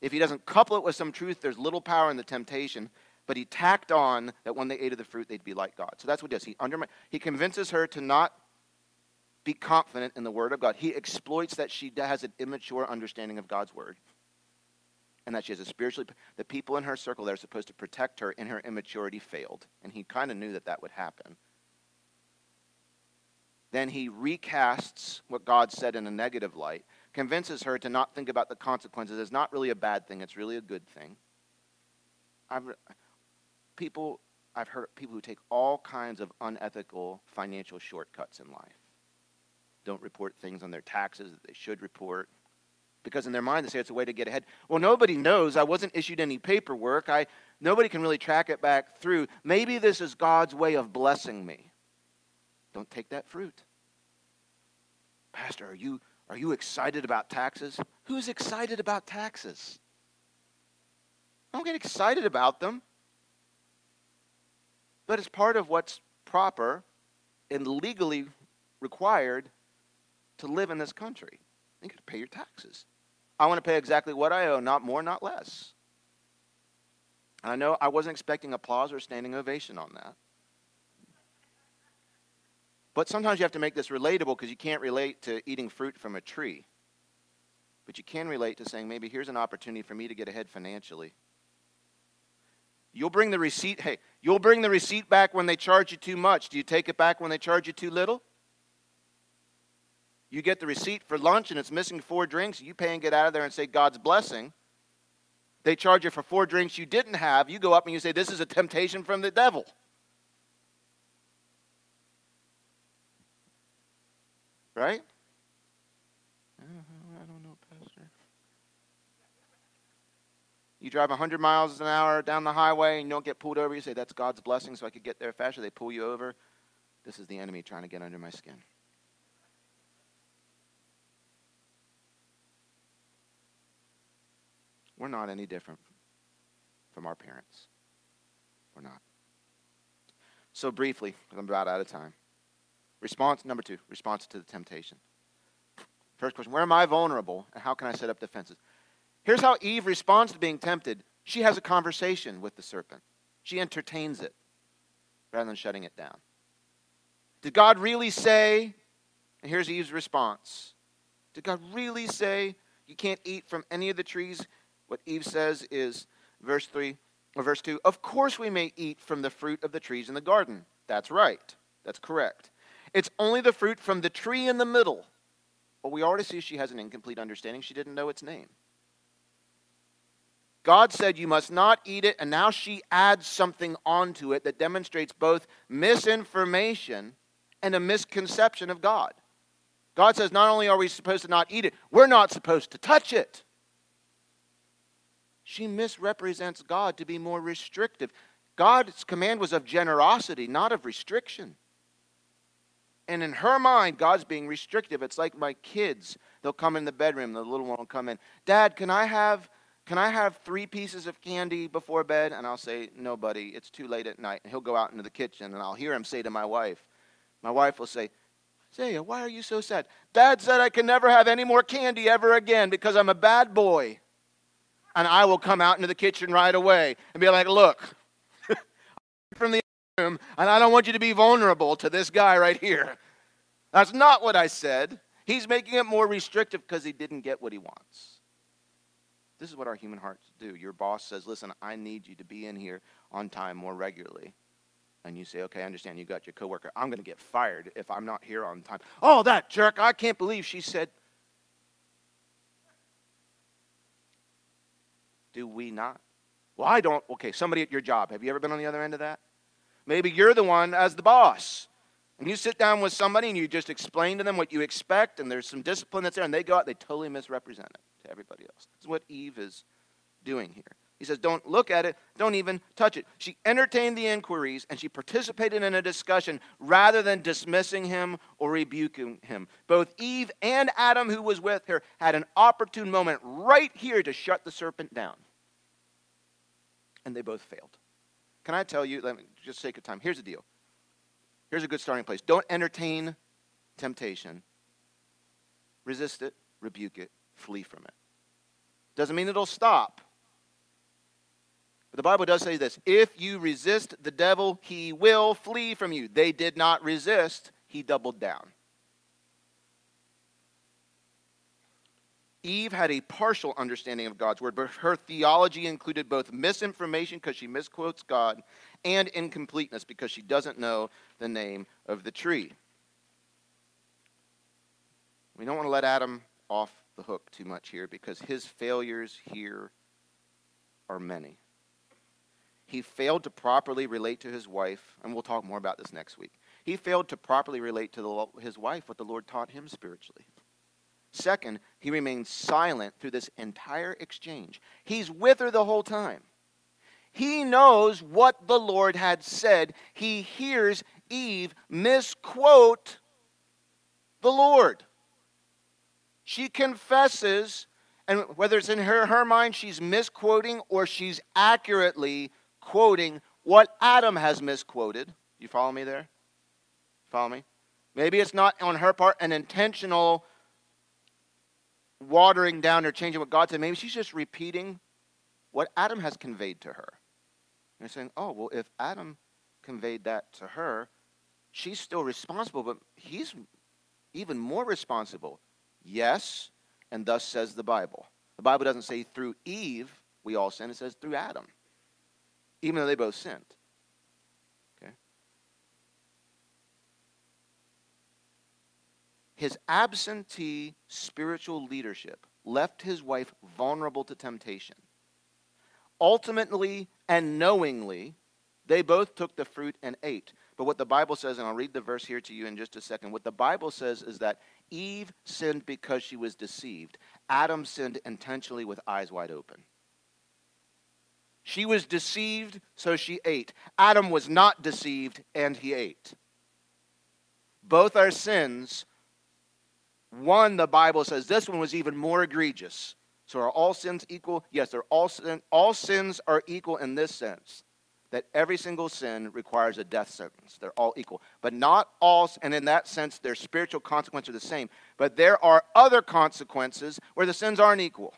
If he doesn't couple it with some truth, there's little power in the temptation. But he tacked on that when they ate of the fruit, they'd be like God. So that's what he does. He, undermine, he convinces her to not be confident in the word of God. He exploits that she has an immature understanding of God's word and that she has a spiritually the people in her circle that are supposed to protect her in her immaturity failed and he kind of knew that that would happen then he recasts what god said in a negative light convinces her to not think about the consequences it's not really a bad thing it's really a good thing I've, people i've heard people who take all kinds of unethical financial shortcuts in life don't report things on their taxes that they should report because in their mind they say it's a way to get ahead. Well, nobody knows. I wasn't issued any paperwork. I nobody can really track it back through. Maybe this is God's way of blessing me. Don't take that fruit. Pastor, are you are you excited about taxes? Who's excited about taxes? I don't get excited about them. But it's part of what's proper and legally required to live in this country. You got to pay your taxes. I want to pay exactly what I owe, not more, not less. And I know I wasn't expecting applause or standing ovation on that. But sometimes you have to make this relatable because you can't relate to eating fruit from a tree. But you can relate to saying, maybe here's an opportunity for me to get ahead financially. You'll bring the receipt, hey, you'll bring the receipt back when they charge you too much. Do you take it back when they charge you too little? You get the receipt for lunch and it's missing four drinks. You pay and get out of there and say God's blessing. They charge you for four drinks you didn't have. You go up and you say, This is a temptation from the devil. Right? I don't know, Pastor. You drive 100 miles an hour down the highway and you don't get pulled over. You say, That's God's blessing so I could get there faster. They pull you over. This is the enemy trying to get under my skin. We're not any different from our parents. We're not. So, briefly, because I'm about out of time. Response number two response to the temptation. First question Where am I vulnerable and how can I set up defenses? Here's how Eve responds to being tempted she has a conversation with the serpent, she entertains it rather than shutting it down. Did God really say, and here's Eve's response Did God really say you can't eat from any of the trees what Eve says is, verse 3 or verse 2, of course we may eat from the fruit of the trees in the garden. That's right. That's correct. It's only the fruit from the tree in the middle. Well, we already see she has an incomplete understanding. She didn't know its name. God said you must not eat it, and now she adds something onto it that demonstrates both misinformation and a misconception of God. God says not only are we supposed to not eat it, we're not supposed to touch it she misrepresents God to be more restrictive. God's command was of generosity, not of restriction. And in her mind, God's being restrictive. It's like my kids. They'll come in the bedroom, the little one will come in. Dad, can I have can I have three pieces of candy before bed? And I'll say, No, buddy, it's too late at night. And he'll go out into the kitchen and I'll hear him say to my wife, My wife will say, Zaya, why are you so sad? Dad said I can never have any more candy ever again because I'm a bad boy and I will come out into the kitchen right away and be like, look, [LAUGHS] from the room, and I don't want you to be vulnerable to this guy right here. That's not what I said. He's making it more restrictive because he didn't get what he wants. This is what our human hearts do. Your boss says, listen, I need you to be in here on time more regularly. And you say, okay, I understand you got your coworker. I'm going to get fired if I'm not here on time. Oh, that jerk, I can't believe she said, Do we not? Well, I don't. Okay, somebody at your job. Have you ever been on the other end of that? Maybe you're the one as the boss. And you sit down with somebody and you just explain to them what you expect, and there's some discipline that's there, and they go out, they totally misrepresent it to everybody else. This is what Eve is doing here. He says, Don't look at it, don't even touch it. She entertained the inquiries and she participated in a discussion rather than dismissing him or rebuking him. Both Eve and Adam, who was with her, had an opportune moment right here to shut the serpent down and they both failed. Can I tell you, let me just take of time, here's the deal. Here's a good starting place. Don't entertain temptation. Resist it, rebuke it, flee from it. Doesn't mean it'll stop. But the Bible does say this if you resist the devil, he will flee from you. They did not resist, he doubled down. Eve had a partial understanding of God's word, but her theology included both misinformation because she misquotes God and incompleteness because she doesn't know the name of the tree. We don't want to let Adam off the hook too much here because his failures here are many. He failed to properly relate to his wife, and we'll talk more about this next week. He failed to properly relate to the, his wife what the Lord taught him spiritually. Second, he remains silent through this entire exchange. He's with her the whole time. He knows what the Lord had said. He hears Eve misquote the Lord. She confesses, and whether it's in her, her mind she's misquoting or she's accurately quoting what Adam has misquoted. You follow me there? Follow me? Maybe it's not on her part an intentional watering down or changing what God said. Maybe she's just repeating what Adam has conveyed to her. You're saying, oh, well, if Adam conveyed that to her, she's still responsible, but he's even more responsible. Yes, and thus says the Bible. The Bible doesn't say through Eve we all sin, it says through Adam, even though they both sinned. Okay? His absentee spiritual leadership left his wife vulnerable to temptation. Ultimately and knowingly, they both took the fruit and ate. But what the Bible says, and I'll read the verse here to you in just a second, what the Bible says is that Eve sinned because she was deceived. Adam sinned intentionally with eyes wide open. She was deceived, so she ate. Adam was not deceived, and he ate. Both are sins one, the Bible says this one was even more egregious. So are all sins equal? Yes, they're all sin, all sins are equal in this sense that every single sin requires a death sentence. They're all equal. But not all, and in that sense, their spiritual consequences are the same. But there are other consequences where the sins aren't equal.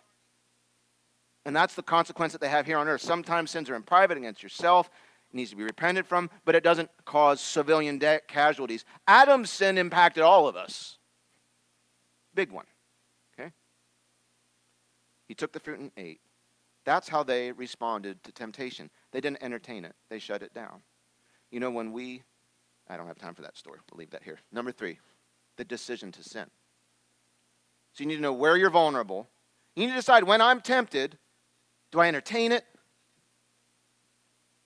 And that's the consequence that they have here on earth. Sometimes sins are in private against yourself, it needs to be repented from, but it doesn't cause civilian de- casualties. Adam's sin impacted all of us. Big one. He took the fruit and ate. That's how they responded to temptation. They didn't entertain it, they shut it down. You know, when we, I don't have time for that story. We'll leave that here. Number three, the decision to sin. So you need to know where you're vulnerable. You need to decide when I'm tempted, do I entertain it?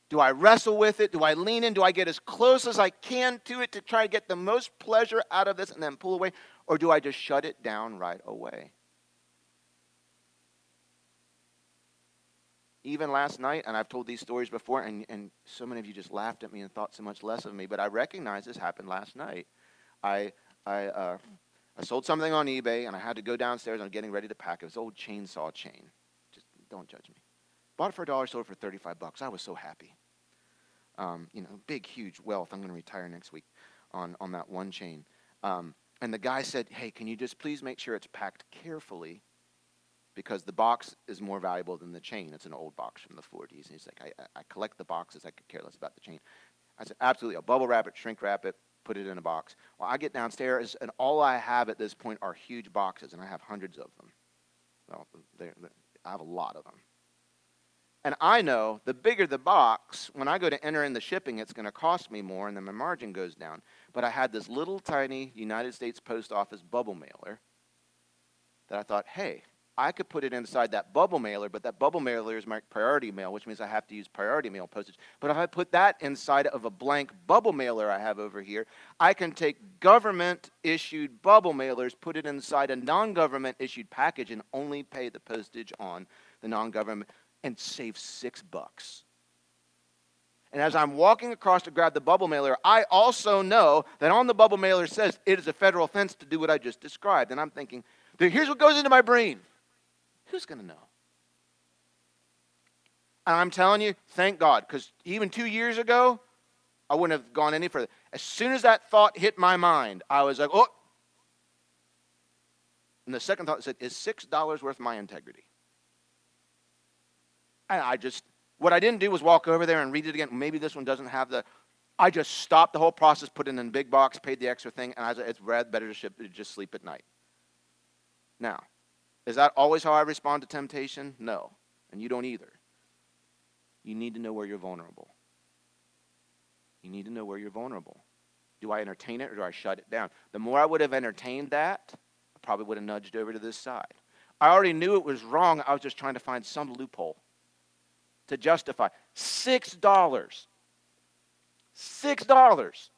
Do I wrestle with it? Do I lean in? Do I get as close as I can to it to try to get the most pleasure out of this and then pull away? Or do I just shut it down right away? Even last night, and I've told these stories before, and, and so many of you just laughed at me and thought so much less of me, but I recognize this happened last night. I, I, uh, I sold something on eBay, and I had to go downstairs. I'm getting ready to pack. It was old chainsaw chain. Just don't judge me. Bought it for a dollar, sold it for 35 bucks. I was so happy. Um, you know, big, huge wealth. I'm going to retire next week on, on that one chain. Um, and the guy said, Hey, can you just please make sure it's packed carefully? Because the box is more valuable than the chain. It's an old box from the 40s. And he's like, I, I collect the boxes. I could care less about the chain. I said, Absolutely. I'll bubble wrap it, shrink wrap it, put it in a box. Well, I get downstairs, and all I have at this point are huge boxes, and I have hundreds of them. Well, they're, they're, I have a lot of them. And I know the bigger the box, when I go to enter in the shipping, it's going to cost me more, and then my margin goes down. But I had this little tiny United States Post Office bubble mailer that I thought, hey, I could put it inside that bubble mailer, but that bubble mailer is my priority mail, which means I have to use priority mail postage. But if I put that inside of a blank bubble mailer I have over here, I can take government issued bubble mailers, put it inside a non government issued package, and only pay the postage on the non government and save six bucks. And as I'm walking across to grab the bubble mailer, I also know that on the bubble mailer says it is a federal offense to do what I just described. And I'm thinking, here's what goes into my brain. Who's going to know? And I'm telling you, thank God, because even two years ago, I wouldn't have gone any further. As soon as that thought hit my mind, I was like, oh. And the second thought said, is $6 worth my integrity? And I just, what I didn't do was walk over there and read it again. Maybe this one doesn't have the. I just stopped the whole process, put it in a big box, paid the extra thing, and I said, it's read better to just sleep at night. Now, is that always how I respond to temptation? No. And you don't either. You need to know where you're vulnerable. You need to know where you're vulnerable. Do I entertain it or do I shut it down? The more I would have entertained that, I probably would have nudged over to this side. I already knew it was wrong. I was just trying to find some loophole to justify. Six dollars. Six dollars.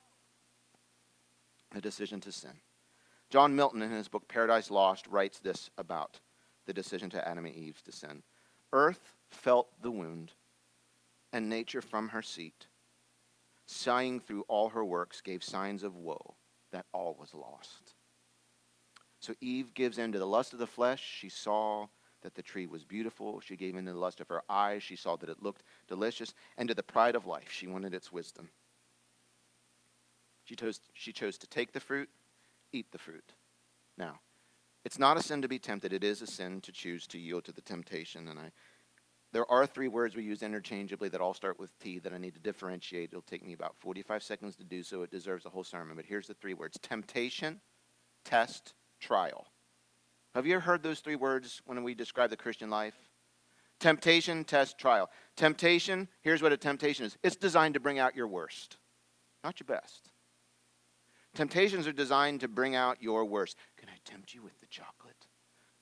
A decision to sin. John Milton, in his book Paradise Lost, writes this about the decision to Adam and Eve to sin. Earth felt the wound, and nature from her seat, sighing through all her works, gave signs of woe that all was lost. So Eve gives in to the lust of the flesh. She saw that the tree was beautiful. She gave in to the lust of her eyes. She saw that it looked delicious. And to the pride of life, she wanted its wisdom. She chose, she chose to take the fruit, eat the fruit. Now, it's not a sin to be tempted. It is a sin to choose to yield to the temptation. And I, there are three words we use interchangeably that all start with T that I need to differentiate. It'll take me about 45 seconds to do so. It deserves a whole sermon. But here's the three words temptation, test, trial. Have you ever heard those three words when we describe the Christian life? Temptation, test, trial. Temptation, here's what a temptation is it's designed to bring out your worst, not your best. Temptations are designed to bring out your worst. Can I tempt you with the chocolate?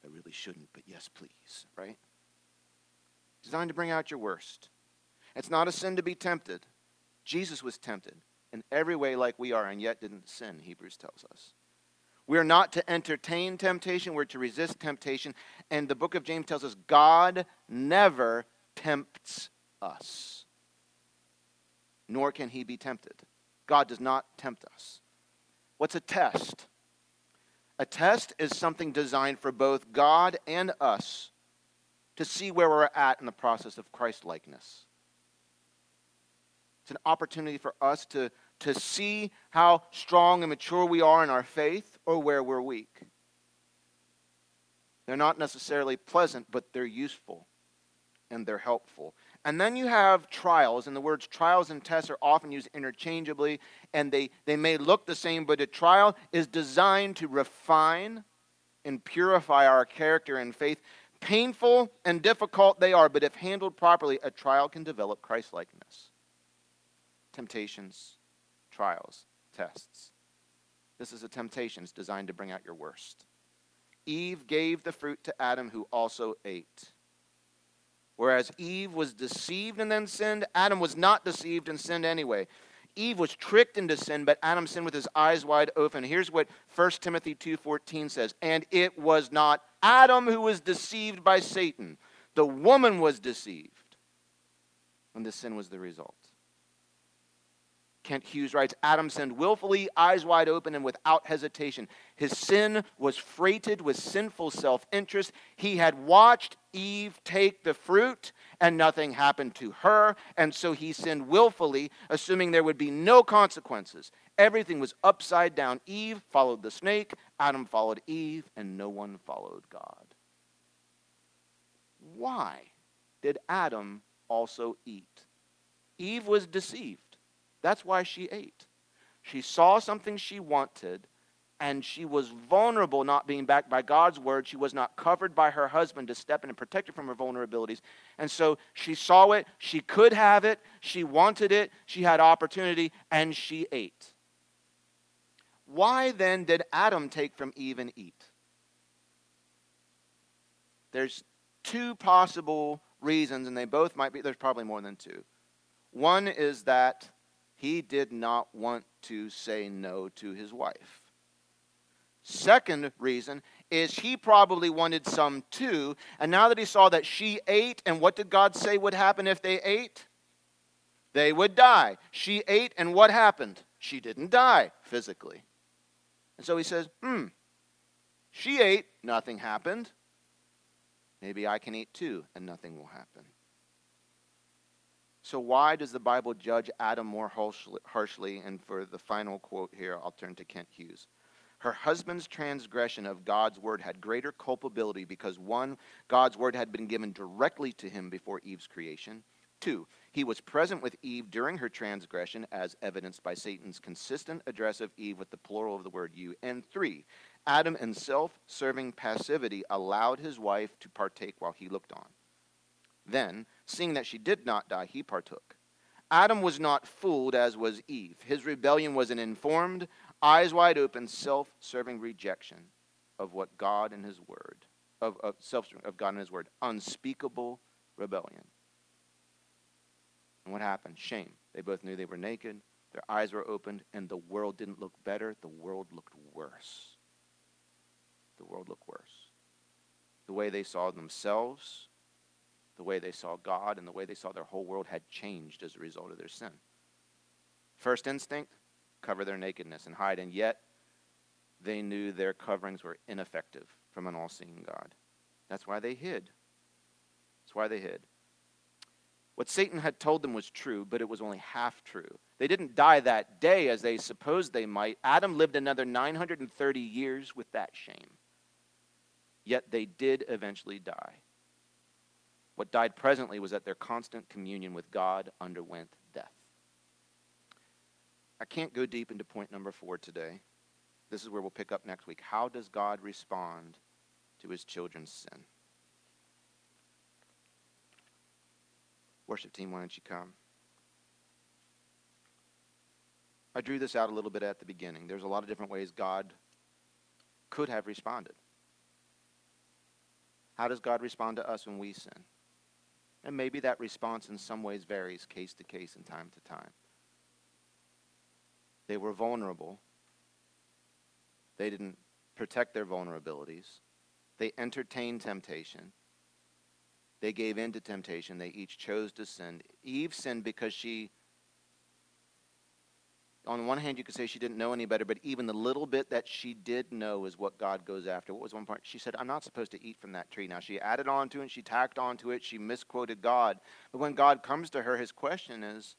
I really shouldn't, but yes, please, right? Designed to bring out your worst. It's not a sin to be tempted. Jesus was tempted in every way like we are and yet didn't sin, Hebrews tells us. We are not to entertain temptation, we're to resist temptation. And the book of James tells us God never tempts us, nor can he be tempted. God does not tempt us. What's a test? A test is something designed for both God and us to see where we're at in the process of Christ likeness. It's an opportunity for us to, to see how strong and mature we are in our faith or where we're weak. They're not necessarily pleasant, but they're useful and they're helpful. And then you have trials, and the words trials and tests are often used interchangeably, and they, they may look the same, but a trial is designed to refine and purify our character and faith. Painful and difficult they are, but if handled properly, a trial can develop Christlikeness. Temptations, trials, tests. This is a temptation. It's designed to bring out your worst. Eve gave the fruit to Adam, who also ate. Whereas Eve was deceived and then sinned, Adam was not deceived and sinned anyway. Eve was tricked into sin, but Adam sinned with his eyes wide open. Here's what 1 Timothy 2:14 says, "And it was not Adam who was deceived by Satan. The woman was deceived." And the sin was the result. Kent Hughes writes Adam sinned willfully, eyes wide open, and without hesitation. His sin was freighted with sinful self interest. He had watched Eve take the fruit, and nothing happened to her, and so he sinned willfully, assuming there would be no consequences. Everything was upside down. Eve followed the snake, Adam followed Eve, and no one followed God. Why did Adam also eat? Eve was deceived. That's why she ate. She saw something she wanted, and she was vulnerable, not being backed by God's word. She was not covered by her husband to step in and protect her from her vulnerabilities. And so she saw it, she could have it, she wanted it, she had opportunity, and she ate. Why then did Adam take from Eve and eat? There's two possible reasons, and they both might be, there's probably more than two. One is that he did not want to say no to his wife. Second reason is he probably wanted some too, and now that he saw that she ate, and what did God say would happen if they ate? They would die. She ate, and what happened? She didn't die physically. And so he says, hmm, she ate, nothing happened. Maybe I can eat too, and nothing will happen. So, why does the Bible judge Adam more harshly? And for the final quote here, I'll turn to Kent Hughes. Her husband's transgression of God's word had greater culpability because one, God's word had been given directly to him before Eve's creation. Two, he was present with Eve during her transgression, as evidenced by Satan's consistent address of Eve with the plural of the word you. And three, Adam, in self serving passivity, allowed his wife to partake while he looked on. Then, seeing that she did not die, he partook. Adam was not fooled, as was Eve. His rebellion was an informed, eyes wide open, self serving rejection of what God and His Word, of, of, self, of God and His Word, unspeakable rebellion. And what happened? Shame. They both knew they were naked, their eyes were opened, and the world didn't look better, the world looked worse. The world looked worse. The way they saw themselves, the way they saw God, and the way they saw their whole world had changed as a result of their sin. First instinct cover their nakedness and hide, and yet they knew their coverings were ineffective from an all seeing God. That's why they hid. That's why they hid. What Satan had told them was true, but it was only half true. They didn't die that day as they supposed they might. Adam lived another 930 years with that shame. Yet they did eventually die. What died presently was that their constant communion with God underwent death. I can't go deep into point number four today. This is where we'll pick up next week. How does God respond to his children's sin? Worship team, why don't you come? I drew this out a little bit at the beginning. There's a lot of different ways God could have responded. How does God respond to us when we sin? And maybe that response in some ways varies case to case and time to time. They were vulnerable. They didn't protect their vulnerabilities. They entertained temptation. They gave in to temptation. They each chose to sin. Eve sinned because she, on one hand, you could say she didn't know any better, but even the little bit that she did know is what God goes after. What was one part? She said, I'm not supposed to eat from that tree. Now, she added on to it, she tacked onto it, she misquoted God. But when God comes to her, his question is,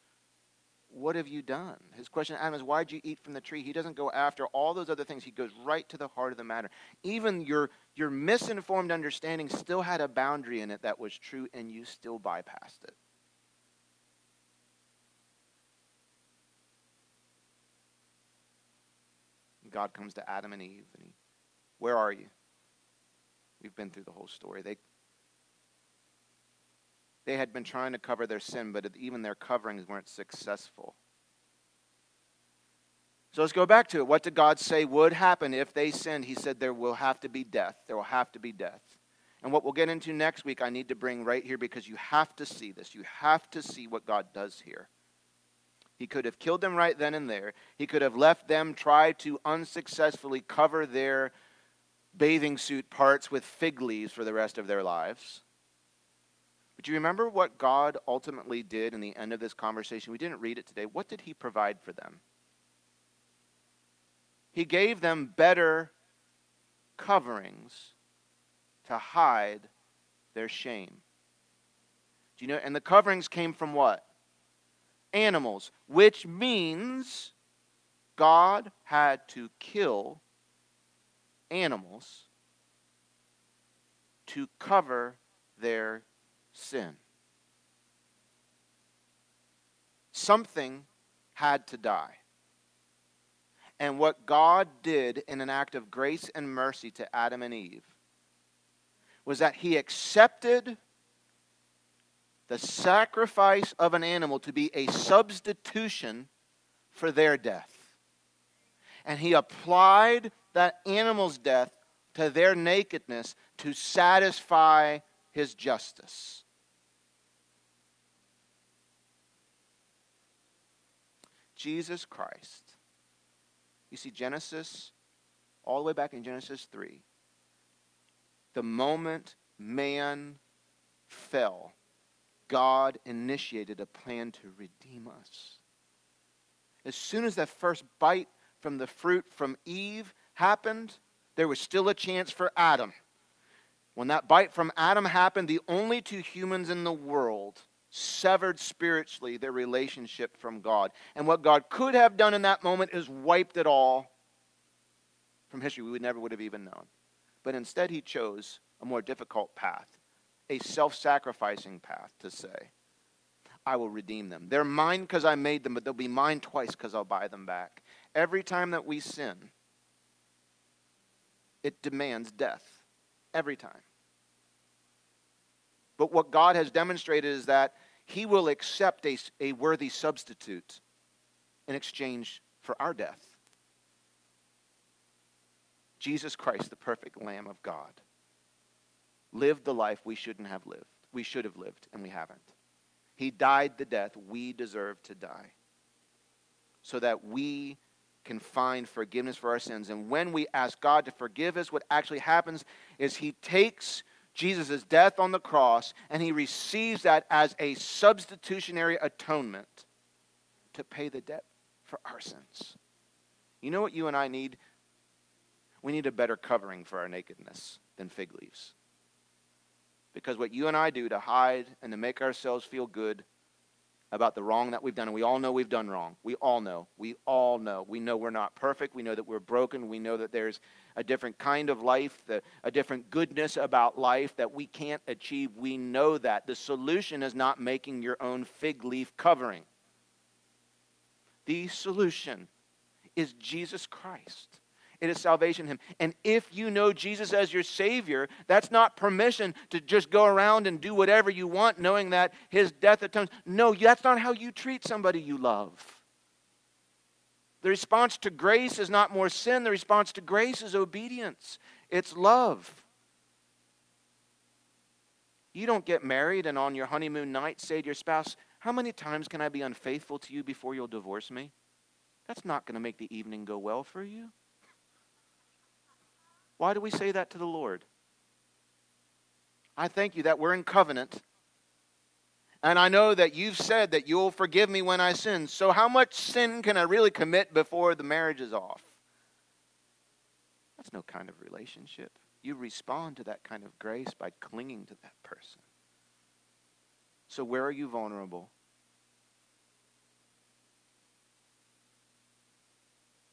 what have you done? His question Adam is, Why'd you eat from the tree? He doesn't go after all those other things. He goes right to the heart of the matter. Even your, your misinformed understanding still had a boundary in it that was true, and you still bypassed it. God comes to Adam and Eve, and he, Where are you? We've been through the whole story. They, they had been trying to cover their sin, but even their coverings weren't successful. So let's go back to it. What did God say would happen if they sinned? He said there will have to be death. There will have to be death. And what we'll get into next week, I need to bring right here because you have to see this. You have to see what God does here. He could have killed them right then and there. He could have left them try to unsuccessfully cover their bathing suit parts with fig leaves for the rest of their lives. But you remember what God ultimately did in the end of this conversation? We didn't read it today. What did He provide for them? He gave them better coverings to hide their shame. Do you know? And the coverings came from what? Animals, which means God had to kill animals to cover their sin. Something had to die. And what God did in an act of grace and mercy to Adam and Eve was that He accepted the sacrifice of an animal to be a substitution for their death. And He applied that animal's death to their nakedness to satisfy His justice. Jesus Christ. You see, Genesis, all the way back in Genesis 3, the moment man fell, God initiated a plan to redeem us. As soon as that first bite from the fruit from Eve happened, there was still a chance for Adam. When that bite from Adam happened, the only two humans in the world severed spiritually their relationship from God. And what God could have done in that moment is wiped it all from history we would never would have even known. But instead, he chose a more difficult path, a self sacrificing path to say, I will redeem them. They're mine because I made them, but they'll be mine twice because I'll buy them back. Every time that we sin, it demands death. Every time. But what God has demonstrated is that He will accept a, a worthy substitute in exchange for our death. Jesus Christ, the perfect Lamb of God, lived the life we shouldn't have lived. We should have lived, and we haven't. He died the death we deserve to die so that we can find forgiveness for our sins. And when we ask God to forgive us, what actually happens is He takes Jesus' death on the cross and He receives that as a substitutionary atonement to pay the debt for our sins. You know what you and I need? We need a better covering for our nakedness than fig leaves. Because what you and I do to hide and to make ourselves feel good about the wrong that we've done, and we all know we've done wrong. We all know. We all know. We know we're not perfect. We know that we're broken. We know that there's a different kind of life, the, a different goodness about life that we can't achieve. We know that. The solution is not making your own fig leaf covering. The solution is Jesus Christ. It is salvation in Him. And if you know Jesus as your Savior, that's not permission to just go around and do whatever you want, knowing that His death atones. No, that's not how you treat somebody you love. The response to grace is not more sin, the response to grace is obedience, it's love. You don't get married and on your honeymoon night say to your spouse, How many times can I be unfaithful to you before you'll divorce me? That's not going to make the evening go well for you. Why do we say that to the Lord? I thank you that we're in covenant. And I know that you've said that you'll forgive me when I sin. So, how much sin can I really commit before the marriage is off? That's no kind of relationship. You respond to that kind of grace by clinging to that person. So, where are you vulnerable?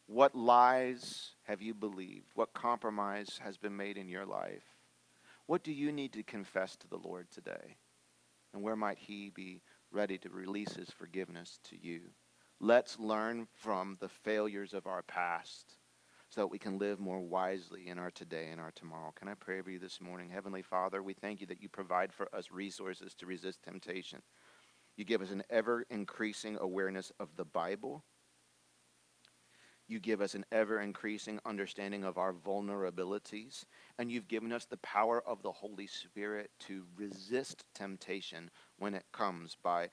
What lies have you believed? What compromise has been made in your life? What do you need to confess to the Lord today? And where might He be ready to release His forgiveness to you? Let's learn from the failures of our past so that we can live more wisely in our today and our tomorrow. Can I pray over you this morning? Heavenly Father, we thank you that you provide for us resources to resist temptation. You give us an ever increasing awareness of the Bible you give us an ever increasing understanding of our vulnerabilities, and you've given us the power of the Holy Spirit to resist temptation when it comes by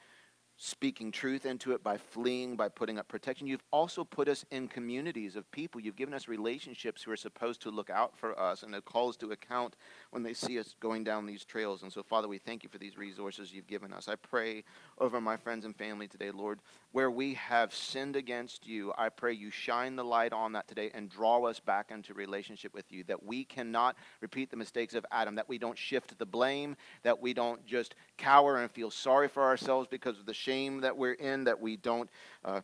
speaking truth into it, by fleeing, by putting up protection. You've also put us in communities of people. You've given us relationships who are supposed to look out for us and call us to account when they see us going down these trails. And so, Father, we thank you for these resources you've given us. I pray over my friends and family today, Lord, where we have sinned against you, I pray you shine the light on that today and draw us back into relationship with you, that we cannot repeat the mistakes of Adam, that we don't shift the blame, that we don't just cower and feel sorry for ourselves because of the shame that we're in, that we don't uh,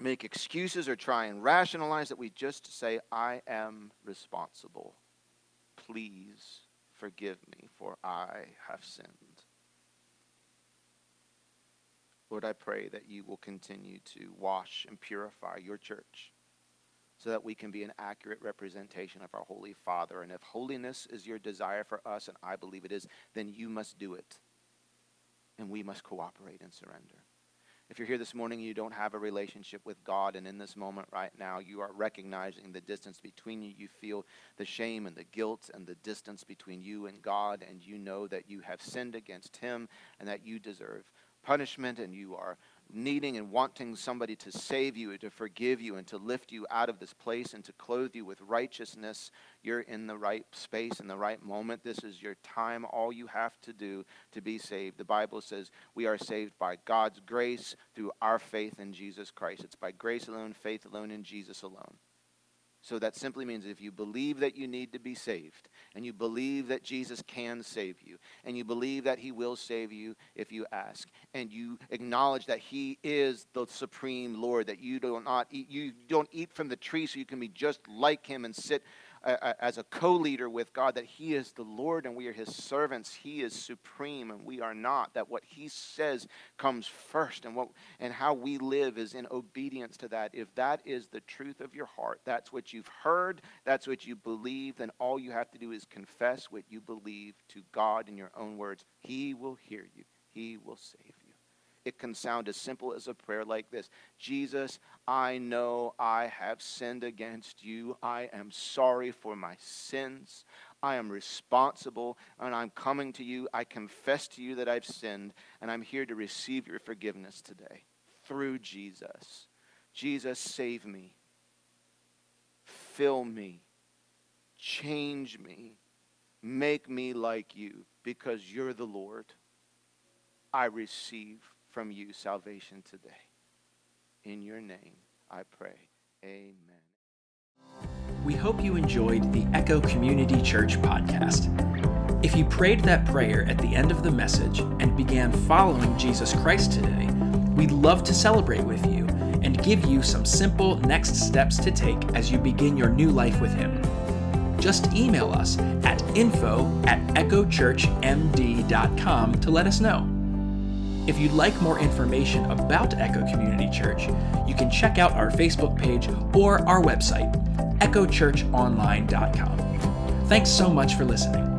make excuses or try and rationalize, that we just say, I am responsible. Please forgive me, for I have sinned. Lord, I pray that you will continue to wash and purify your church so that we can be an accurate representation of our Holy Father. And if holiness is your desire for us, and I believe it is, then you must do it. And we must cooperate and surrender. If you're here this morning and you don't have a relationship with God, and in this moment right now you are recognizing the distance between you, you feel the shame and the guilt and the distance between you and God, and you know that you have sinned against Him and that you deserve punishment and you are needing and wanting somebody to save you to forgive you and to lift you out of this place and to clothe you with righteousness, you're in the right space in the right moment. This is your time. All you have to do to be saved. The Bible says we are saved by God's grace through our faith in Jesus Christ. It's by grace alone, faith alone, in Jesus alone. So that simply means if you believe that you need to be saved, and you believe that Jesus can save you, and you believe that he will save you if you ask, and you acknowledge that he is the supreme Lord, that you do not eat, you don't eat from the tree so you can be just like him and sit as a co leader with God, that He is the Lord and we are His servants. He is supreme and we are not. That what He says comes first and, what, and how we live is in obedience to that. If that is the truth of your heart, that's what you've heard, that's what you believe, then all you have to do is confess what you believe to God in your own words. He will hear you, He will save you it can sound as simple as a prayer like this Jesus, I know I have sinned against you. I am sorry for my sins. I am responsible, and I'm coming to you. I confess to you that I've sinned, and I'm here to receive your forgiveness today through Jesus. Jesus, save me. Fill me. Change me. Make me like you because you're the Lord. I receive from you salvation today. In your name, I pray. Amen. We hope you enjoyed the Echo Community Church podcast. If you prayed that prayer at the end of the message and began following Jesus Christ today, we'd love to celebrate with you and give you some simple next steps to take as you begin your new life with Him. Just email us at info at echochurchmd.com to let us know. If you'd like more information about Echo Community Church, you can check out our Facebook page or our website, echochurchonline.com. Thanks so much for listening.